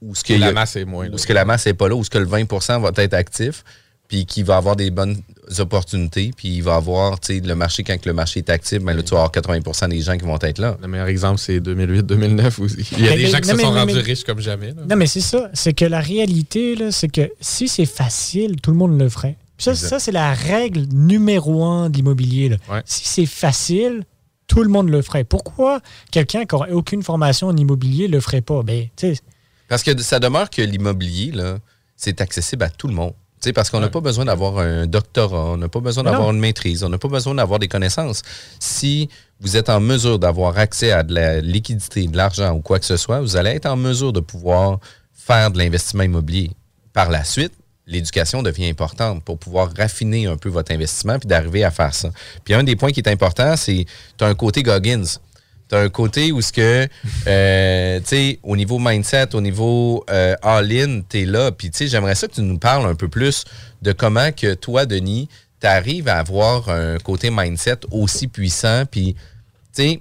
où, ce que la masse est moins. Où ce que la masse n'est pas là, où ce que le 20% va être actif puis qui va avoir des bonnes opportunités, puis il va avoir, tu sais, le marché, quand le marché est actif, ben là, tu vas avoir 80% des gens qui vont être là. Le meilleur exemple, c'est 2008-2009. Il y a des gens qui se sont rendus riches comme jamais. Non, mais c'est ça. C'est que la réalité, c'est que si c'est facile, tout le monde le ferait. ça, ça c'est la règle numéro un de l'immobilier. Si c'est facile, tout le monde le ferait. Pourquoi quelqu'un qui n'aurait aucune formation en immobilier le ferait pas? Ben, parce que ça demeure que l'immobilier, c'est accessible à tout le monde. Parce qu'on n'a pas besoin d'avoir un doctorat, on n'a pas besoin d'avoir une maîtrise, on n'a pas besoin d'avoir des connaissances. Si vous êtes en mesure d'avoir accès à de la liquidité, de l'argent ou quoi que ce soit, vous allez être en mesure de pouvoir faire de l'investissement immobilier. Par la suite, l'éducation devient importante pour pouvoir raffiner un peu votre investissement puis d'arriver à faire ça. Puis un des points qui est important, c'est tu as un côté Goggins. Tu as un côté où ce que euh, tu sais au niveau mindset, au niveau euh, all-in, tu es là puis tu sais j'aimerais ça que tu nous parles un peu plus de comment que toi Denis, tu arrives à avoir un côté mindset aussi puissant puis tu sais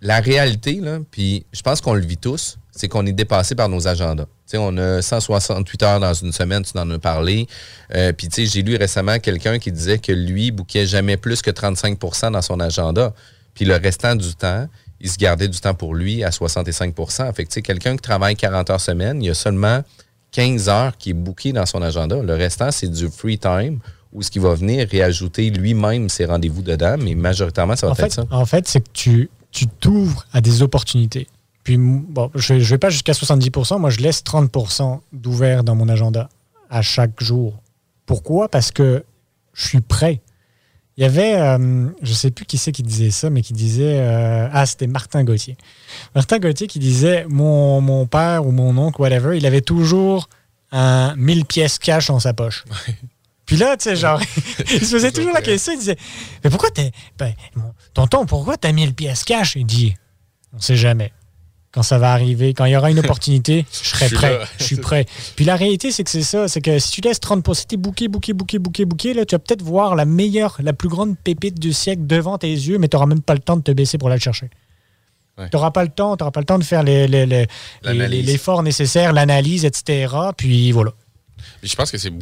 la réalité là, puis je pense qu'on le vit tous, c'est qu'on est dépassé par nos agendas on a 168 heures dans une semaine, tu en as parlé. Euh, puis, j'ai lu récemment quelqu'un qui disait que lui bouquait jamais plus que 35% dans son agenda. Puis le restant du temps, il se gardait du temps pour lui à 65 Fait que, quelqu'un qui travaille 40 heures semaine, il y a seulement 15 heures qui est booké dans son agenda. Le restant, c'est du free time où ce qui va venir réajouter lui-même ses rendez-vous dedans, mais majoritairement, ça va être ça. En fait, c'est que tu t'ouvres à des opportunités. Puis, bon, je ne vais pas jusqu'à 70%, moi je laisse 30% d'ouvert dans mon agenda à chaque jour. Pourquoi? Parce que je suis prêt. Il y avait, euh, je ne sais plus qui c'est qui disait ça, mais qui disait, euh, ah, c'était Martin Gauthier. Martin Gauthier qui disait, mon, mon, père ou mon oncle, whatever, il avait toujours un 1000 pièces cash dans sa poche. Puis là, tu sais, genre, il se faisait toujours la question, il disait, mais pourquoi t'es, ben, tonton, pourquoi t'as 1000 pièces cash? Il dit, on sait jamais quand ça va arriver, quand il y aura une opportunité, je serai prêt. Je suis prêt. Puis la réalité, c'est que c'est ça. C'est que si tu laisses 30 si t'es bouqué, bouqué, bouqué, bouqué, bouqué, là, tu vas peut-être voir la meilleure, la plus grande pépite du siècle devant tes yeux, mais tu n'auras même pas le temps de te baisser pour la chercher. Tu n'auras pas le temps, tu pas le temps de faire l'effort nécessaire, l'analyse, etc. Puis voilà. je pense que c'est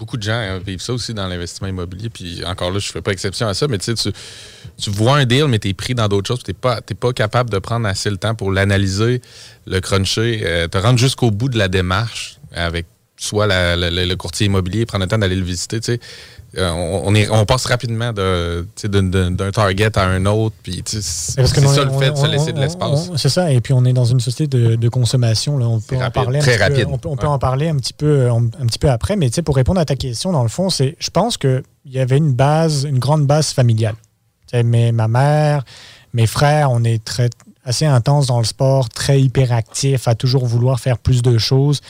beaucoup de gens hein, vivent ça aussi dans l'investissement immobilier. Puis encore là, je ne fais pas exception à ça, mais tu tu vois un deal, mais tu es pris dans d'autres choses. Tu n'es pas, pas capable de prendre assez le temps pour l'analyser, le cruncher, euh, te rendre jusqu'au bout de la démarche avec soit le courtier immobilier, prendre le temps d'aller le visiter. Euh, on, est, on passe rapidement d'un target à un autre. Puis c'est ça le fait de se laisser de l'espace. C'est ça. Et puis on est dans une société de, consommation. Là. On peut en parler Très rapide. on peut, en parler un petit peu, un, petit peu après. Mais pour répondre à ta question, dans le fond, c'est je pense qu'il y avait une base, une grande base familiale. Mais ma mère, mes frères, on est très assez intense dans le sport, très hyperactif, à toujours vouloir faire plus de choses.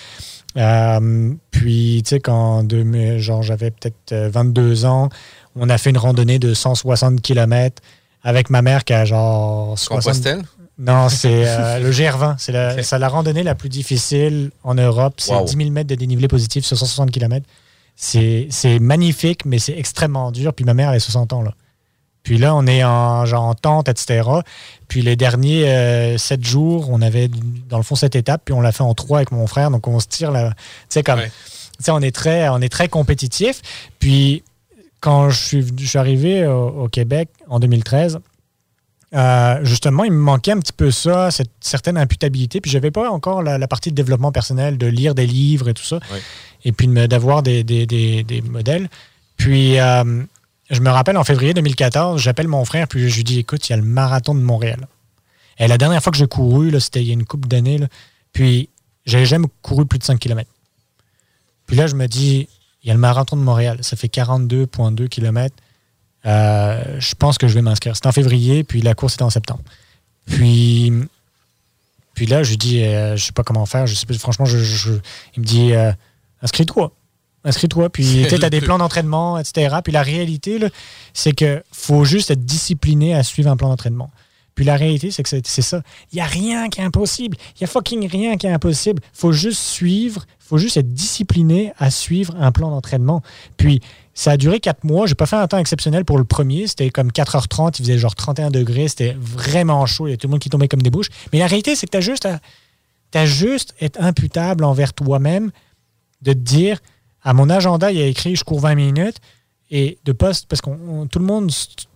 Euh, puis, tu sais, quand genre, j'avais peut-être 22 euh, ans, on a fait une randonnée de 160 km avec ma mère qui a genre 60... Non, c'est euh, le GR20. C'est la, la randonnée la plus difficile en Europe. C'est 10 000 mètres de dénivelé positif sur 160 km. C'est magnifique, mais c'est extrêmement dur. Puis ma mère, elle a 60 ans, là. Puis là, on est en, genre, en tente, etc. Puis les derniers euh, sept jours, on avait dans le fond cette étape, puis on l'a fait en trois avec mon frère. Donc on se tire là. Tu sais, comme. on est très, on est très compétitif. Puis quand je suis, je suis arrivé au, Québec en 2013, euh, justement, il me manquait un petit peu ça, cette certaine imputabilité. Puis j'avais pas encore la, partie de développement personnel, de lire des livres et tout ça. Et puis d'avoir des, des, des, modèles. Puis euh, je me rappelle en février 2014, j'appelle mon frère, puis je lui dis écoute, il y a le marathon de Montréal. Et la dernière fois que j'ai couru, c'était il y a une couple d'années, puis j'avais jamais couru plus de 5 km. Puis là, je me dis il y a le marathon de Montréal, ça fait 42,2 km. Euh, je pense que je vais m'inscrire. C'était en février, puis la course était en septembre. Puis, là, je lui dis, euh, je sais pas comment faire. Je sais franchement, je, il me dit, euh, inscris-toi inscris-toi, puis tu as des plans d'entraînement, etc. Puis la réalité, c'est que faut juste être discipliné à suivre un plan d'entraînement. Puis la réalité, c'est que c'est ça. Il n'y a rien qui est impossible. Il n'y a fucking rien qui est impossible. faut juste suivre, faut juste être discipliné à suivre un plan d'entraînement. Puis ça a duré quatre mois. J'ai pas fait un temps exceptionnel pour le premier. C'était comme 4h30. Il faisait genre 31 degrés. C'était vraiment chaud. Il y a tout le monde qui tombait comme des bouches. Mais la réalité, c'est que tu as juste à, as juste être imputable envers toi-même de te dire à mon agenda, il y a écrit je cours 20 minutes et de poste, parce que tout le monde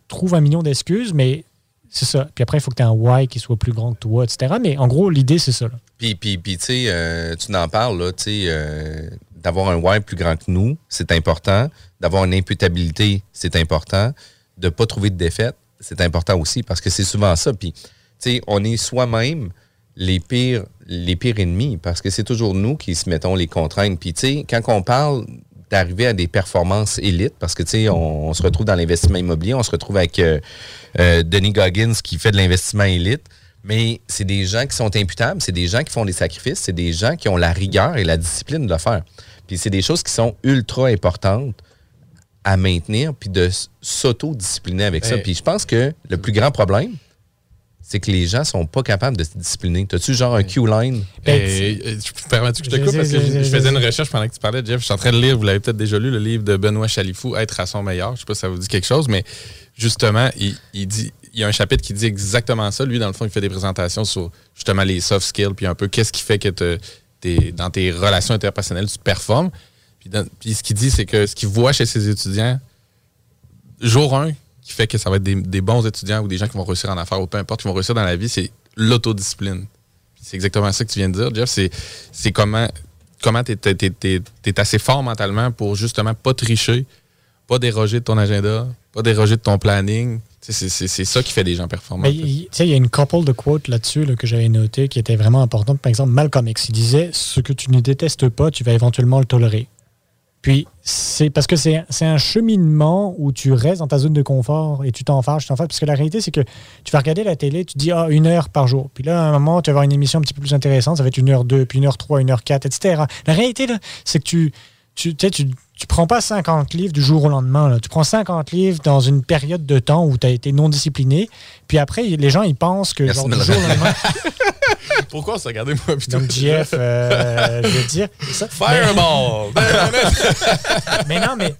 trouve un million d'excuses, mais c'est ça. Puis après, il faut que tu aies un why qui soit plus grand que toi, etc. Mais en gros, l'idée, c'est ça. Puis, puis, puis tu sais, euh, tu n'en parles, là, tu sais, euh, d'avoir un why plus grand que nous, c'est important. D'avoir une imputabilité, c'est important. De ne pas trouver de défaite, c'est important aussi parce que c'est souvent ça. Puis, tu sais, on est soi-même les pires, les pires ennemis parce que c'est toujours nous qui se mettons les contraintes. Puis, tu sais, quand on parle d'arriver à des performances élites, parce que, tu sais, on, se retrouve dans l'investissement immobilier, on se retrouve avec euh, euh, Denis Goggins qui fait de l'investissement élite, mais c'est des gens qui sont imputables, c'est des gens qui font des sacrifices, c'est des gens qui ont la rigueur et la discipline de le faire. Puis c'est des choses qui sont ultra importantes à maintenir, puis de s'auto-discipliner avec ça. Puis je pense que le plus grand problème, c'est que les gens sont pas capables de se discipliner. T'as-tu genre un Q-line? Ben, tu permets-tu que je te coupe? Parce que je, faisais une recherche pendant que tu parlais, Jeff. Je suis en train de lire, vous l'avez peut-être déjà lu, le livre de Benoît Chalifou, Être à son meilleur. Je sais pas si ça vous dit quelque chose, mais justement, il, dit, il y a un chapitre qui dit exactement ça. Lui, dans le fond, il fait des présentations sur justement les soft skills, puis un peu qu'est-ce qui fait que dans tes relations interpersonnelles, tu performes. Puis, puis ce qu'il dit, c'est que ce qu'il voit chez ses étudiants, jour 1, qui fait que ça va être des, bons étudiants ou des gens qui vont réussir en affaires ou peu importe, qui vont réussir dans la vie, c'est l'autodiscipline. C'est exactement ça que tu viens de dire, Jeff. C'est comment comment tu es, assez fort mentalement pour justement pas tricher, pas déroger de ton agenda, pas déroger de ton planning. C'est ça qui fait des gens performants. Il y a une couple de quotes là-dessus que j'avais noté qui étaient vraiment importantes. Par exemple, Malcolm X, il disait Ce que tu ne détestes pas, tu vas éventuellement le tolérer. Puis, c'est parce que c'est un cheminement où tu restes dans ta zone de confort et tu t'en fâches, tu t'en fâches. Parce que la réalité, c'est que tu vas regarder la télé, tu dis, ah, une heure par jour. Puis là, à un moment, tu vas avoir une émission un petit peu plus intéressante, ça va être une heure deux, puis une heure trois, une heure quatre, etc. La réalité, c'est que tu, tu, tu, tu prends pas 50 livres du jour au lendemain. Là. Tu prends 50 livres dans une période de temps où tu as été non discipliné. Puis après, les gens, ils pensent que genre, du jour au lendemain. Pourquoi se regarder moi Donc, Jeff, euh, je veux dire. Fireball! Mais... non, mais.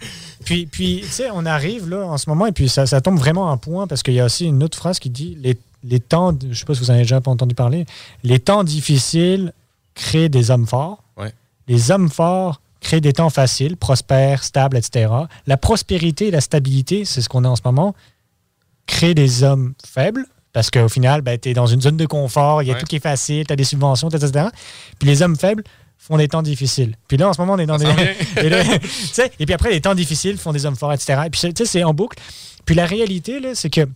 Puis, puis tu sais, on arrive là en ce moment et puis ça, ça tombe vraiment en point parce qu'il y a aussi une autre phrase qui dit les, les temps, je sais pas si vous en avez déjà entendu parler, les temps difficiles créent des hommes forts. Ouais. Les hommes forts créent des temps faciles, prospères, stables, etc. La prospérité et la stabilité, c'est ce qu'on a en ce moment, créent des hommes faibles parce qu'au final, ben, tu es dans une zone de confort, il y a tout qui est facile, tu as des subventions, etc. Puis les hommes faibles font des temps difficiles. Puis là, en ce moment, on est dans des. et, puis après, les temps difficiles font des hommes forts, etc. Et puis, tu sais, c'est en boucle. Puis la réalité, c'est que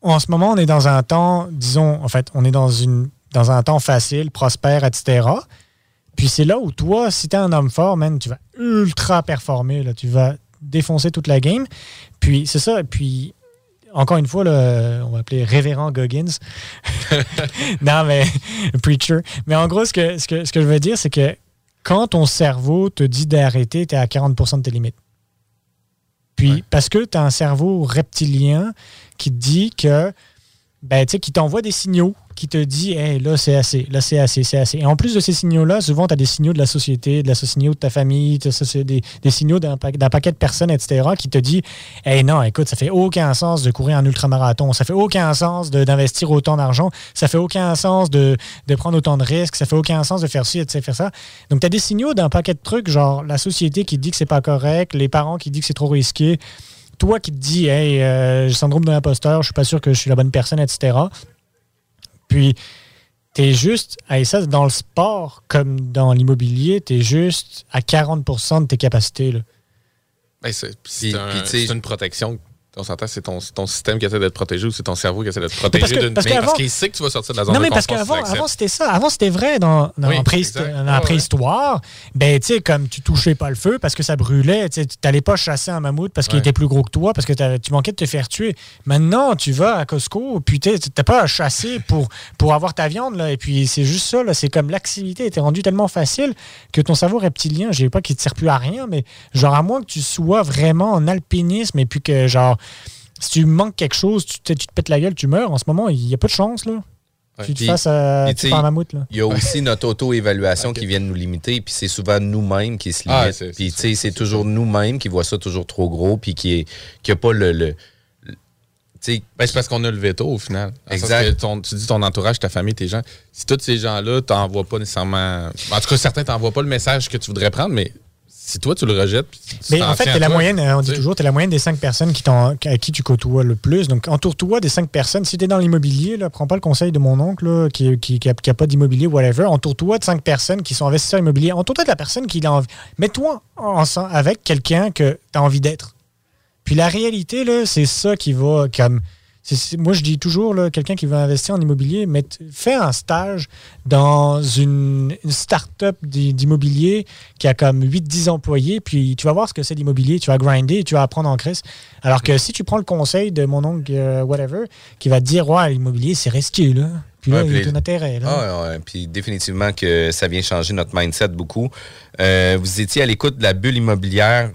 en ce moment, on est dans un temps, disons, en fait, on est dans, une, dans un temps facile, prospère, etc. Puis c'est là où toi, si tu es un homme fort, man, tu vas ultra performer. Là, tu vas défoncer toute la game. Puis c'est ça. Puis encore une fois, on va appeler révérend Goggins. non, mais preacher. Mais en gros, ce que, ce que, ce que je veux dire, c'est que quand ton cerveau te dit d'arrêter, tu es à 40% de tes limites. Puis, parce que tu as un cerveau reptilien qui te dit que, ben, tu sais, qui t'envoie des signaux qui te dit hey, là, c'est assez, là, c'est assez, c'est assez. Et en plus de ces signaux-là, souvent, tu as des signaux de la société, de la signaux de ta famille, des, des signaux d'un paquet de personnes, etc., qui te dit hey, non, écoute, ça fait aucun sens de courir un ultramarathon, ça fait aucun sens d'investir autant d'argent, ça fait aucun sens de, prendre autant de risques, ça fait aucun sens de faire ci, de faire ça. Donc, tu as des signaux d'un paquet de trucs, genre la société qui dit que c'est pas correct, les parents qui disent que c'est trop risqué toi qui te dis, hey, euh, j'ai syndrome de l'imposteur, je suis pas sûr que je suis la bonne personne, etc. Puis, tu es juste, et ça, dans le sport comme dans l'immobilier, tu es juste à 40% de tes capacités. Là. Ben, c'est une protection on s'entend, c'est ton, ton, système qui essaie d'être protégé ou c'est ton cerveau qui essaie d'être protégé d'une parce, parce qu'il sait que tu vas sortir de la zone non, mais parce qu'avant, avant, c'était ça. Avant, c'était vrai dans, dans, la préhistoire. Ben, tu sais, comme tu touchais pas le feu parce que ça brûlait, tu n'allais pas chasser un mammouth parce qu'il était plus gros que toi, parce que tu manquais de te faire tuer. Maintenant, tu vas à Costco, puis tu n'as pas à chasser pour, pour avoir ta viande, là. Et puis, c'est juste ça, là. C'est comme l'activité était rendue tellement facile que ton cerveau reptilien, je sais pas qu'il ne te sert plus à rien, mais genre, à moins que tu sois vraiment en alpinisme et puis que, genre, si tu manques quelque chose, tu, te pètes la gueule, tu meurs. En ce moment, il n'y a pas de chance. Là. tu te fasses à mammouth. Il y a aussi notre auto-évaluation qui vient de nous limiter, puis c'est souvent nous-mêmes qui se ah, limitent. puis c'est toujours nous-mêmes qui voient ça toujours trop gros, puis qui n'a pas le. le ben, c'est parce qu'on a le veto au final. Exact. tu dis ton entourage, ta famille, tes gens. Si tous ces gens-là t'envoient pas nécessairement. En tout cas, certains t'envoient pas le message que tu voudrais prendre, mais si toi tu le rejettes. mais en fait, tu la moyenne, on dit toujours, tu es la moyenne des cinq personnes qui à qui tu côtoies le plus. Donc, entoure-toi des cinq personnes. Si tu es dans l'immobilier, prends pas le conseil de mon oncle qui, qui, a, pas d'immobilier, whatever. Entoure-toi de cinq personnes qui sont investisseurs immobiliers. Entoure-toi de la personne qui a envie. Mets-toi avec quelqu'un que tu as envie d'être. Puis la réalité, là, c'est ça qui va comme. Moi, je dis toujours, quelqu'un qui veut investir en immobilier, mais fais un stage dans une, start-up d'immobilier qui a comme 8-10 employés, puis tu vas voir ce que c'est l'immobilier, tu vas grinder, tu vas apprendre en crise. Alors que si tu prends le conseil de mon oncle, euh, whatever, qui va te dire, ouais, l'immobilier, c'est risqué, là. Puis là, il y a tout intérêt. Là. Ah, puis définitivement que ça vient changer notre mindset beaucoup. Euh, vous étiez à l'écoute de la bulle immobilière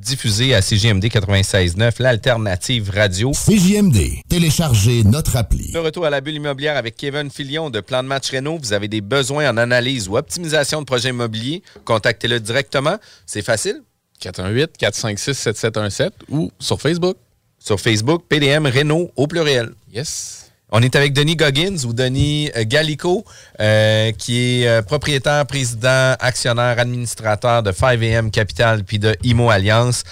diffusée à CGMD 96.9, l'alternative radio. CGMD, téléchargez notre appli. Le retour à la bulle immobilière avec Kevin Filion de Plan de match Renault. Vous avez des besoins en analyse ou optimisation de projets immobiliers, contactez-le directement. C'est facile. 418-456-7717 ou sur Facebook. Sur Facebook, PDM Renault au pluriel. Yes. On est avec Denis Goggins ou Denis euh, Gallico, euh, qui est euh, propriétaire, président, actionnaire, administrateur de 5AM Capital puis de IMO Alliance.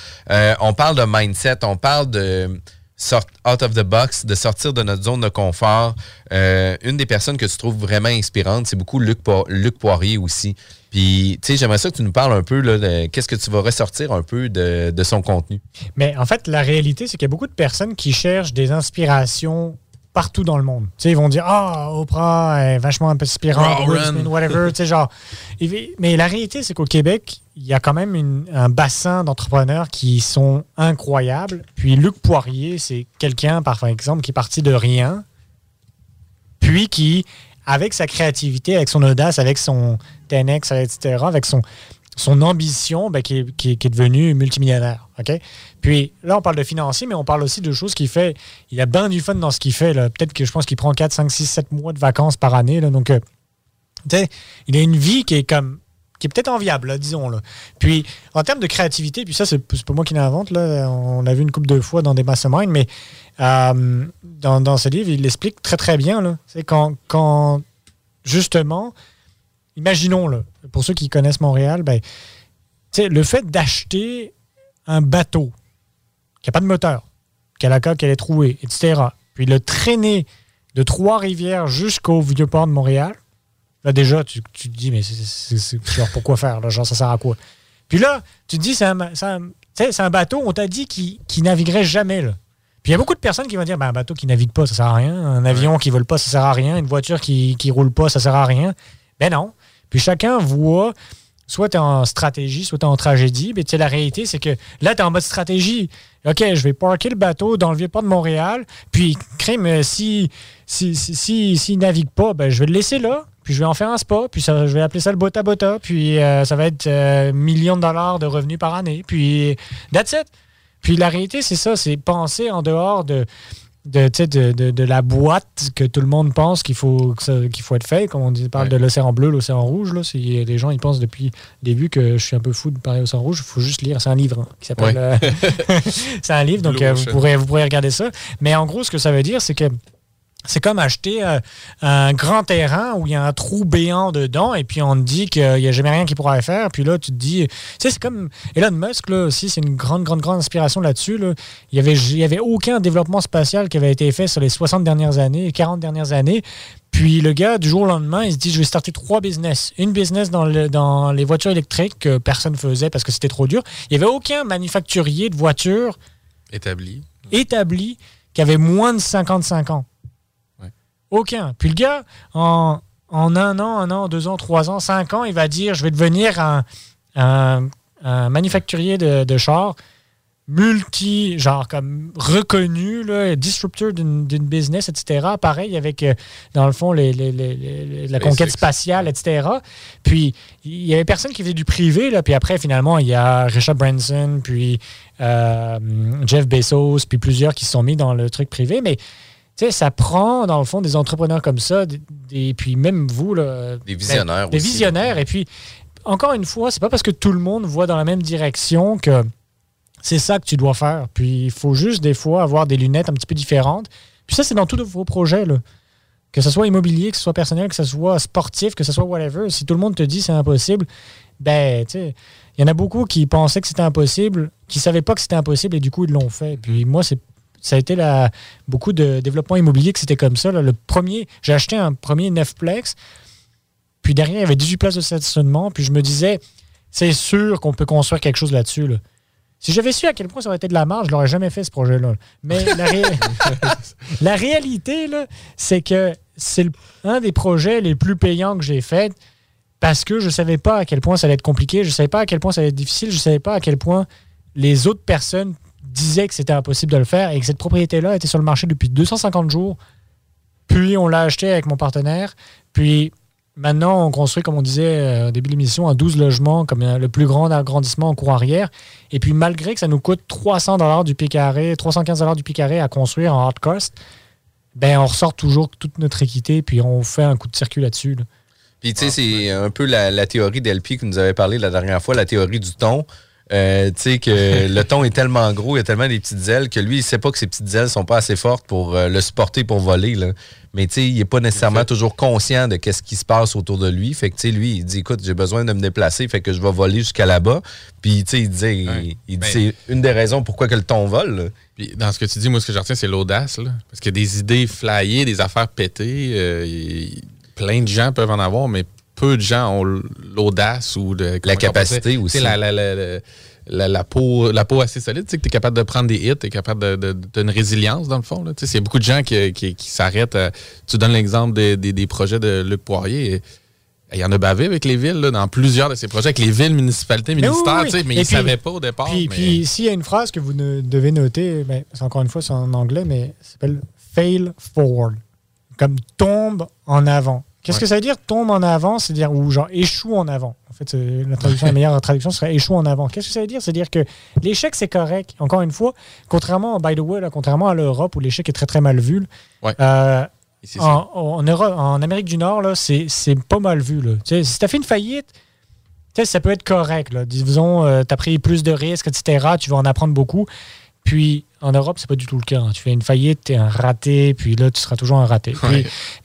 on parle de mindset, on parle de out of the box, de sortir de notre zone de confort. une des personnes que tu trouves vraiment inspirante, c'est beaucoup Luc, Poirier aussi. Puis, tu sais, j'aimerais ça que tu nous parles un peu de qu'est-ce que tu vas ressortir un peu de, de son contenu. Mais en fait, la réalité, c'est qu'il y a beaucoup de personnes qui cherchent des inspirations partout dans le monde. Tu sais, ils vont dire Ah, Oprah est vachement inspirante, whatever. genre. Mais la réalité, c'est qu'au Québec, il y a quand même un bassin d'entrepreneurs qui sont incroyables. Puis Luc Poirier, c'est quelqu'un, par exemple, qui est parti de rien, puis qui, avec sa créativité, avec son audace, avec son TNX, etc., avec son, son ambition, ben, qui, est, devenu multimillionnaire. Puis là, on parle de financier, mais on parle aussi de choses qu'il fait. Il a bien du fun dans ce qu'il fait. Peut-être que je pense qu'il prend 4, 5, 6, 7 mois de vacances par année. Donc, euh, il a une vie qui est comme qui est peut-être enviable, disons. Là. Puis, en termes de créativité, puis ça, c'est pas moi qui l'invente, on l'a vu une couple de fois dans des masterminds, mais euh, dans, ce livre, il l'explique très, très bien. C'est quand, quand, justement, imaginons, là, pour ceux qui connaissent Montréal, ben, le fait d'acheter un bateau qui n'a pas de moteur, qui a la coque, elle est trouée, etc., puis le traîner de Trois-Rivières jusqu'au Vieux-Port de Montréal, là, déjà, tu, te dis, mais c'est pourquoi faire? Là, genre, ça sert à quoi? Puis là, tu te dis, c'est un, un, bateau, on t'a dit, qui, qui naviguerait jamais. Là. Puis il y a beaucoup de personnes qui vont dire ben, un bateau qui navigue pas, ça sert à rien. Un avion qui vole pas, ça sert à rien. Une voiture qui, qui roule pas, ça sert à rien. Ben non. Puis chacun voit, soit tu es en stratégie, soit tu en tragédie. Mais la réalité, c'est que là, tu es en mode stratégie. OK, je vais parker le bateau dans le vieux port de Montréal. Puis, crime, si s'il si, si, navigue pas, ben, je vais le laisser là. Puis je vais en faire un spa, puis je vais appeler ça le bota bota, puis euh, ça va être euh, millions de dollars de revenus par année. Puis that's it. Puis la réalité, c'est ça, c'est penser en dehors de, de, de, de, la boîte que tout le monde pense qu'il faut, qu'il faut être fait. Comme on dit, parle de l'océan bleu, l'océan rouge. Là, les gens ils pensent depuis le début que je suis un peu fou de parler océan rouge, il faut juste lire. C'est un livre hein, qui s'appelle. Euh, c'est un livre, donc euh, vous, pourrez, vous pourrez regarder ça. Mais en gros, ce que ça veut dire, c'est que c'est comme acheter euh, un grand terrain où il y a un trou béant dedans et puis on te dit qu'il n'y a jamais rien qui pourra faire. Puis là, tu te dis, tu sais, c'est comme Elon Musk, là aussi, c'est une grande, grande, grande inspiration là-dessus. Il n'y avait, il y avait aucun développement spatial qui avait été fait sur les 60 dernières années, 40 dernières années. Puis le gars, du jour au lendemain, il se dit, je vais starter trois business. Une business dans, le, dans les voitures électriques que personne ne faisait parce que c'était trop dur. Il n'y avait aucun manufacturier de voitures établi. établi qui avait moins de 55 ans. Aucun. Puis le gars, en, un an, un an, deux ans, trois ans, cinq ans, il va dire je vais devenir un, un, manufacturier de, de chars multi, genre comme reconnu, là, disrupteur d'une business, etc. Pareil avec, euh, dans le fond, les, la conquête spatiale, etc. Puis, il y avait personne qui faisait du privé, là, puis après, finalement, il y a Richard Branson, puis euh, Jeff Bezos, puis plusieurs qui se sont mis dans le truc privé, mais sais, ça prend, dans le fond, des entrepreneurs comme ça, et puis même vous, là, des visionnaires. des visionnaires. Et puis, encore une fois, c'est pas parce que tout le monde voit dans la même direction que c'est ça que tu dois faire. Puis, il faut juste, des fois, avoir des lunettes un petit peu différentes. Puis ça, c'est dans tous vos projets, là. Que ce soit immobilier, que ce soit personnel, que ce soit sportif, que ce soit whatever. Si tout le monde te dit c'est impossible, ben, tu sais, il y en a beaucoup qui pensaient que c'était impossible, qui savaient pas que c'était impossible et du coup, ils l'ont fait. Puis moi, c'est ça a été la, beaucoup de développement immobilier que c'était comme ça. Le premier, j'ai acheté un premier 9plex, puis derrière, il y avait 18 places de stationnement, puis je me disais, c'est sûr qu'on peut construire quelque chose là-dessus. Si j'avais su à quel point ça aurait été de la marge, je l'aurais jamais fait ce projet-là. Mais la, la réalité, c'est que c'est un des projets les plus payants que j'ai fait parce que je ne savais pas à quel point ça allait être compliqué, je ne savais pas à quel point ça allait être difficile, je ne savais pas à quel point les autres personnes disaient que c'était impossible de le faire et que cette propriété-là était sur le marché depuis 250 jours. Puis on l'a acheté avec mon partenaire. Puis maintenant, on construit, comme on disait euh, au début de l'émission, un 12 logements, comme euh, le plus grand agrandissement en cours arrière. Et puis malgré que ça nous coûte 300 du pied carré, 315 du pied carré à construire en hard cost, ben on ressort toujours toute notre équité puis on fait un coup de circuit là-dessus. Puis tu sais, c'est un peu la, la théorie d'LP que nous avait parlé la dernière fois, la théorie du ton. Euh, tu sais que le ton est tellement gros, il y a tellement des petites ailes que lui, il sait pas que ses petites ailes sont pas assez fortes pour euh, le supporter pour voler. Là. Mais tu sais, il est pas nécessairement toujours conscient de qu'est-ce qui se passe autour de lui. Fait que tu sais, lui, il dit écoute, j'ai besoin de me déplacer, fait que je vais voler jusqu'à là-bas. Puis tu sais, il disait, il, dit ben c'est une des raisons pourquoi que le ton vole. Puis dans ce que tu dis, moi, ce que je retiens, c'est l'audace. Parce que des idées flyées, des affaires pétées, euh, plein de gens peuvent en avoir, mais peu de gens ont l'audace ou de, la capacité aussi. La, la, la, la, peau, la peau assez solide, tu sais, que tu es capable de prendre des hits, tu es capable de, de, une résilience dans le fond. Il y a beaucoup de gens qui, qui, s'arrêtent. tu donnes l'exemple des, des, projets de Luc Poirier. il y en a bavé avec les villes, là, dans plusieurs de ces projets, avec les villes, municipalités, ministères, mais, mais ils ne savaient pas au départ. Puis, puis s'il y a une phrase que vous devez noter, ben, encore une fois, c'est en anglais, mais ça s'appelle fail forward. Comme tombe en avant. Qu'est-ce que ça veut dire tombe en avant C'est-à-dire ou genre échoue en avant? En fait, la traduction, la meilleure traduction serait échoue en avant. Qu'est-ce que ça veut dire? C'est-à-dire que l'échec, c'est correct. Encore une fois, contrairement, by the way, contrairement à l'Europe où l'échec est très très mal vu, euh, en, Europe, en Amérique du Nord, c'est pas mal vu. Là. Si tu as fait une faillite, ça peut être correct. Là. Disons, euh, tu as pris plus de risques, etc. Tu vas en apprendre beaucoup. Puis en Europe, c'est pas du tout le cas. Hein. Tu fais une faillite, tu es un raté, puis là, tu seras toujours un raté.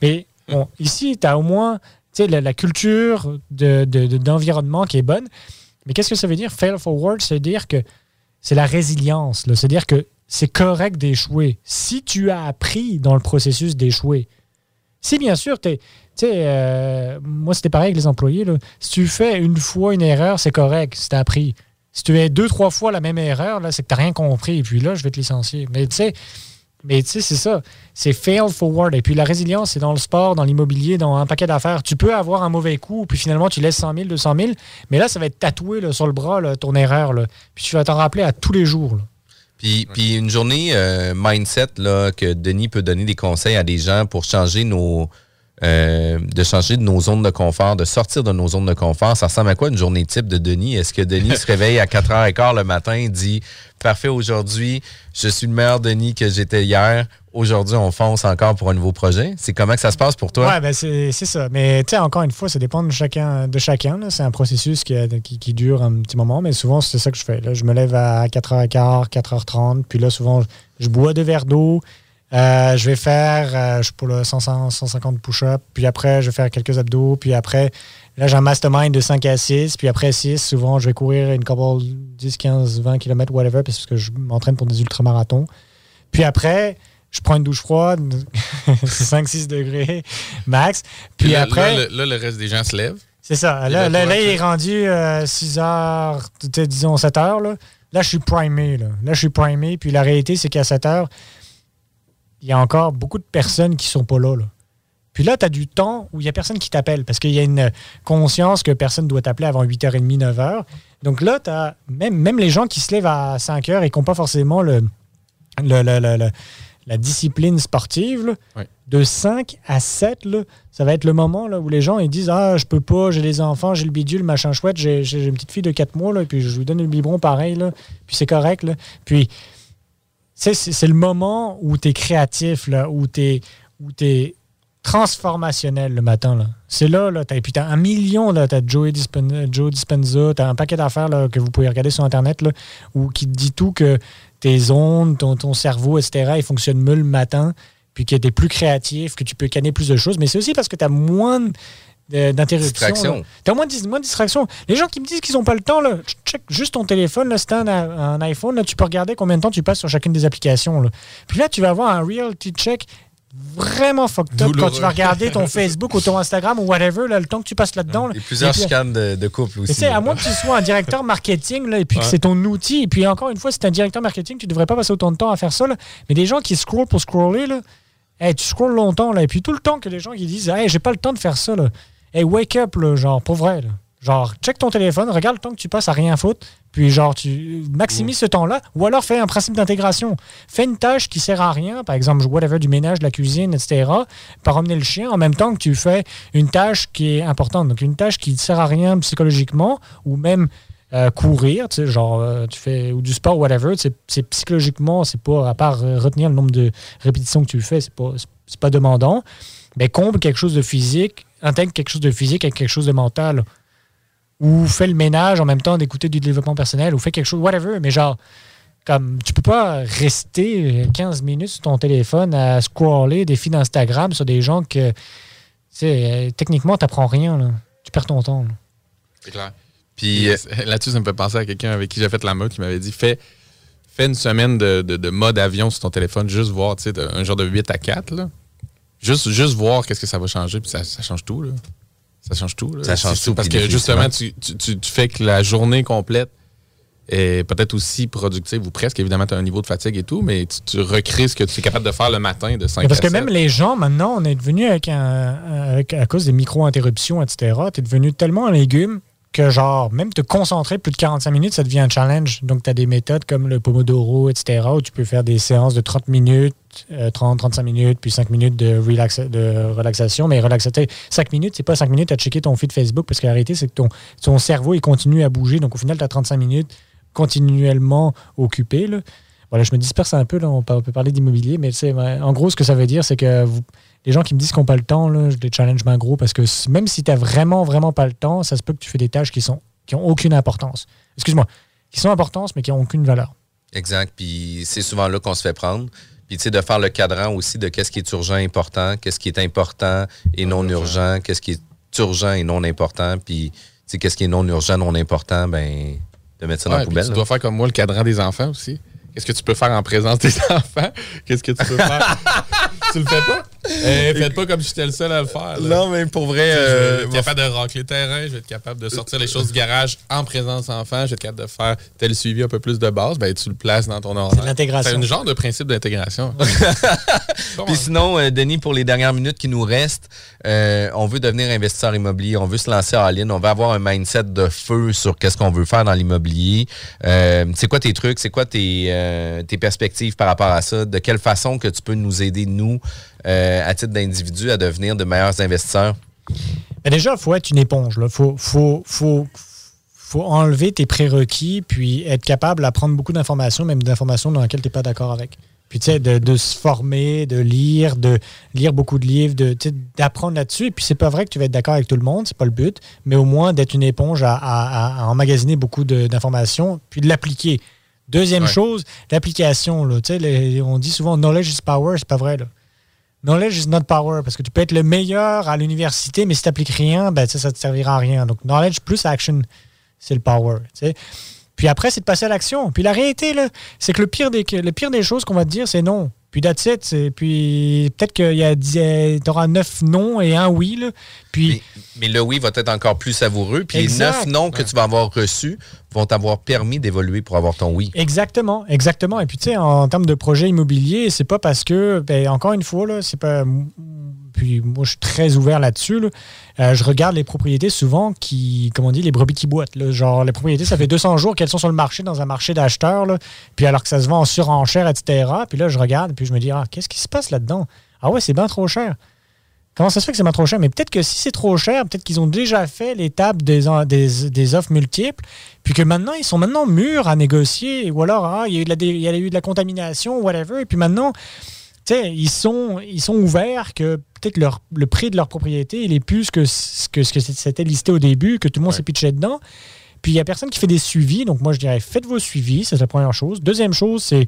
mais Bon, ici, tu as au moins la, la culture d'environnement de, qui est bonne. Mais qu'est-ce que ça veut dire, fail forward? C'est dire que c'est la résilience. C'est-à-dire que c'est correct d'échouer. Si tu as appris dans le processus d'échouer, si bien sûr, tu euh, moi c'était pareil avec les employés, si tu fais une fois une erreur, c'est correct, si tu as appris. Si tu fais deux, trois fois la même erreur, c'est que tu n'as rien compris, et puis là, je vais te licencier. Mais tu sais, mais tu sais, c'est ça. C'est fail forward. Et puis la résilience, c'est dans le sport, dans l'immobilier, dans un paquet d'affaires. Tu peux avoir un mauvais coup, puis finalement, tu laisses 100 000, 200 000. Mais là, ça va être tatoué sur le bras, ton erreur. Là. Puis tu vas t'en rappeler à tous les jours. Puis, puis, une journée euh, mindset là, que Denis peut donner des conseils à des gens pour changer nos, euh, de changer de nos zones de confort, de sortir de nos zones de confort. Ça ressemble à quoi une journée type de Denis? Est-ce que Denis se réveille à 4h15 le matin et dit Parfait, aujourd'hui, je suis le meilleur Denis que j'étais hier. Aujourd'hui, on fonce encore pour un nouveau projet. C'est comment que ça se passe pour toi? Oui, ben c'est ça. Mais tu sais, encore une fois, ça dépend de chacun. De chacun c'est un processus qui, qui, dure un petit moment, mais souvent, c'est ça que je fais. Là, je me lève à 4h15, 4h30, puis là, souvent, je bois deux verres d'eau, euh, je vais faire, euh, je pour le 150 push-ups, puis après, je vais faire quelques abdos, puis après, là, j'ai un mastermind de 5 à 6, puis après 6, souvent, je vais courir une couple 10, 15, 20 km, whatever, parce que je m'entraîne pour des ultramarathons. Puis après, je prends une douche froide, 5-6 degrés max. Puis, après. Là le, reste des gens se lèvent. C'est ça. Là, là, il est rendu 6 euh, heures, disons 7 heures. Là. là, je suis primé. Là. là, je suis primé. Puis la réalité, c'est qu'à 7 heures, il y a encore beaucoup de personnes qui sont pas là. Puis là, tu as du temps où il n'y a personne qui t'appelle parce qu'il y a une conscience que personne ne doit t'appeler avant 8h30, 9h. Donc là, tu as même, même les gens qui se lèvent à 5h et qui n'ont pas forcément le, la discipline sportive, de 5 à 7, ça va être le moment là, où les gens ils disent Ah, je peux pas, j'ai les enfants, j'ai le bidule, machin chouette, j'ai une petite fille de 4 mois, là, puis je lui donne le biberon pareil, là, puis c'est correct. Là. Puis c'est le moment où tu es créatif, là, où tu es, transformationnel le matin. C'est là, là puis tu as un million, tu as Joe Dispenza, tu as un paquet d'affaires que vous pouvez regarder sur Internet, là, où, qui te dit tout que tes ondes, ton, ton cerveau, etc., ils fonctionnent mieux le matin, puis que tu es plus créatif, que tu peux canner plus de choses. Mais c'est aussi parce que tu as moins d'interruption. Tu as moins de, moins de distractions. Les gens qui me disent qu'ils n'ont pas le temps, là, check juste ton téléphone, là, c'est un, iPhone, là, tu peux regarder combien de temps tu passes sur chacune des applications. Là. Puis là, tu vas avoir un reality check vraiment fucked up quand tu vas regarder ton Facebook ou ton Instagram ou whatever, là, le temps que tu passes là-dedans. Il y a plusieurs chicanes de, de couple aussi. À moins que tu sois un directeur marketing là, et puis que c'est ton outil, et puis encore une fois, si tu un directeur marketing, tu devrais pas passer autant de temps à faire ça. Là. Mais des gens qui scrollent pour scroller, là, hey, tu scrolles longtemps, là, et puis tout le temps que les gens qui disent Hey, j'ai pas le temps de faire ça, là. Hey, wake up, là, genre, pour vrai. Genre, check ton téléphone, regarde le temps que tu passes à rien foutre, puis genre, tu maximises ce temps-là, ou alors fais un principe d'intégration. Fais une tâche qui sert à rien, par exemple, whatever, du ménage, de la cuisine, etc., par emmener le chien, en même temps que tu fais une tâche qui est importante. Donc, une tâche qui ne sert à rien psychologiquement, ou même euh, courir, tu sais, genre, euh, tu fais, ou du sport, whatever, c'est psychologiquement, c'est pas, à part retenir le nombre de répétitions que tu fais, c'est pas, pas demandant, mais comble quelque chose de physique, intègre quelque chose de physique avec quelque chose de mental ou fais le ménage en même temps d'écouter du développement personnel, ou fais quelque chose, whatever. Mais genre, comme tu peux pas rester 15 minutes sur ton téléphone à scroller des feeds d'Instagram sur des gens que, tu sais, techniquement, tu n'apprends rien. Là. Tu perds ton temps. C'est clair. Puis euh, là-dessus, ça me fait penser à quelqu'un avec qui j'ai fait la mode qui m'avait dit fais, fais une semaine de, mode avion sur ton téléphone, juste voir, tu sais, un genre de 8 à 4. Là. Juste, juste voir qu'est-ce que ça va changer, puis ça, ça change tout. Là. Ça change tout. Ça change tout. Parce que justement, tu, fais que la journée complète est peut-être aussi productive ou presque. Évidemment, tu as un niveau de fatigue et tout, mais tu, recrées ce que tu es capable de faire le matin de 5 Parce que même les gens, maintenant, on est devenu avec, un, à cause des micro-interruptions, etc., tu es devenu tellement un légume que genre, même te concentrer plus de 45 minutes, ça devient un challenge. Donc, tu as des méthodes comme le Pomodoro, etc., où tu peux faire des séances de 30 minutes, 30, euh, 35 minutes, puis 5 minutes de, de relaxation. Mais relaxer 5 minutes, c'est pas 5 minutes à checker ton feed Facebook, parce que la réalité, c'est que ton, ton cerveau, il continue à bouger. Donc, au final, tu as 35 minutes continuellement occupé. Là. Voilà, je me disperse un peu, là, on peut parler d'immobilier, mais en gros, ce que ça veut dire, c'est que vous, les gens qui me disent qu'ils n'ont pas le temps, là, je les challenge bien gros parce que même si tu n'as vraiment, vraiment pas le temps, ça se peut que tu fais des tâches qui sont qui ont aucune importance. Excuse-moi, qui sont importantes, mais qui n'ont aucune valeur. Exact. Puis c'est souvent là qu'on se fait prendre. Puis tu sais, de faire le cadran aussi de qu'est-ce qui est urgent, important, qu'est-ce qui est important et non urgent, qu'est-ce qui est urgent et non important. Puis tu sais, qu'est-ce qui est non urgent, non important, ben de mettre ça dans la poubelle. Tu dois faire comme moi le cadran des enfants aussi. Qu'est-ce que tu peux faire en présence des enfants? Qu'est-ce que tu peux faire? tu le fais pas? Eh, faites pas comme si j'étais le seul à le faire. Non, mais pour vrai. je vais être euh, capable de racler le terrain, je vais être capable de sortir les choses du garage en présence enfant, je vais être capable de faire tel suivi un peu plus de base, ben, tu le places dans ton ordre. C'est l'intégration. C'est un genre de principe d'intégration. Puis sinon, euh, Denis, pour les dernières minutes qui nous restent, euh, on veut devenir investisseur immobilier, on veut se lancer en ligne, on veut avoir un mindset de feu sur qu'est-ce qu'on veut faire dans l'immobilier. c'est quoi tes trucs, c'est quoi tes, tes perspectives par rapport à ça? De quelle façon que tu peux nous aider, nous, euh, à titre d'individu à devenir de meilleurs investisseurs? Ben déjà, il faut être une éponge. Il faut, faut, faut, faut, enlever tes prérequis puis être capable d'apprendre beaucoup d'informations, même d'informations dans lesquelles tu n'es pas d'accord avec. Puis, tu sais, de, se former, de lire, de lire beaucoup de livres, d'apprendre là-dessus. Et puis, c'est pas vrai que tu vas être d'accord avec tout le monde, c'est pas le but, mais au moins d'être une éponge à, à, emmagasiner beaucoup d'informations, puis de l'appliquer. Deuxième chose, l'application. On dit souvent knowledge is power, c'est pas vrai. Là. Knowledge is not power, parce que tu peux être le meilleur à l'université, mais si tu n'appliques rien, ben, ça ne te servira à rien. Donc, knowledge plus action, c'est le power. Puis après, c'est de passer à l'action. Puis la réalité, c'est que le pire des, le pire des choses qu'on va te dire, c'est non. Puis that's it. Puis peut-être qu'il y a, tu auras neuf non et un oui. Là. Puis, mais, le oui va être encore plus savoureux. Puis les neuf non que tu vas avoir reçus vont t'avoir permis d'évoluer pour avoir ton oui. Exactement, exactement. Et puis tu sais, en termes de projet immobilier, c'est pas parce que, ben, encore une fois, là, c'est pas puis moi, je suis très ouvert là-dessus. Euh, je regarde les propriétés souvent qui, comme on dit, les brebis qui boitent. Genre, les propriétés, ça fait 200 jours qu'elles sont sur le marché, dans un marché d'acheteurs, puis alors que ça se vend en surenchère, etc. Puis là, je regarde, puis je me dis, ah, qu'est-ce qui se passe là-dedans? Ah ouais, c'est bien trop cher. Comment ça se fait que c'est bien trop cher? Mais peut-être que si c'est trop cher, peut-être qu'ils ont déjà fait l'étape des, offres multiples, puis que maintenant, ils sont maintenant mûrs à négocier, ou alors, ah, il, y a eu de la, il y whatever, et puis maintenant, ils sont, ils sont ouverts que peut-être le prix de leur propriété, il est plus que ce que, que c'était listé au début, que tout le monde s'est pitché dedans. Puis il n'y a personne qui fait des suivis. Donc moi, je dirais, faites vos suivis, c'est la première chose. Deuxième chose, c'est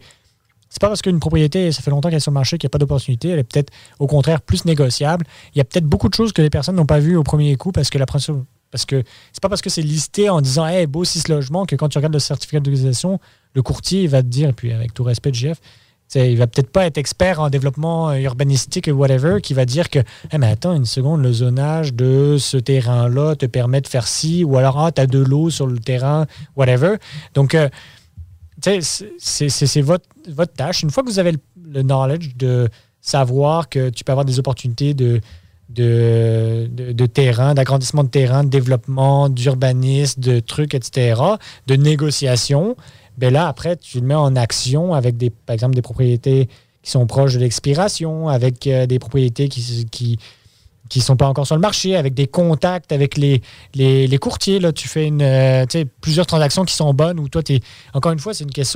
c'est pas parce qu'une propriété, ça fait longtemps qu'elle est sur le marché qu'il n'y a pas d'opportunité. Elle est peut-être, au contraire, plus négociable. Il y a peut-être beaucoup de choses que les personnes n'ont pas vues au premier coup parce que la parce que c'est pas parce que c'est listé en disant Hey, beau six logements que quand tu regardes le certificat d'utilisation, le courtier va te dire, et puis avec tout respect de GF, T'sais, il va peut-être pas être expert en développement euh, urbanistique ou whatever, qui va dire que Eh, mais attends une seconde, le zonage de ce terrain-là te permet de faire ci, ou alors ah, tu as de l'eau sur le terrain, whatever. Donc, euh, c'est- votre, tâche. Une fois que vous avez le, le knowledge de savoir que tu peux avoir des opportunités de, de, de, de terrain, d'agrandissement de terrain, de développement, d'urbanisme, de trucs, etc., de négociation, ben là, après, tu le mets en action avec, des, par exemple, des propriétés qui sont proches de l'expiration, avec euh, des propriétés qui qui qui sont pas encore sur le marché, avec des contacts avec les, les, les courtiers. Là, tu fais une, euh, plusieurs transactions qui sont bonnes, où toi, tu encore une fois, c'est une question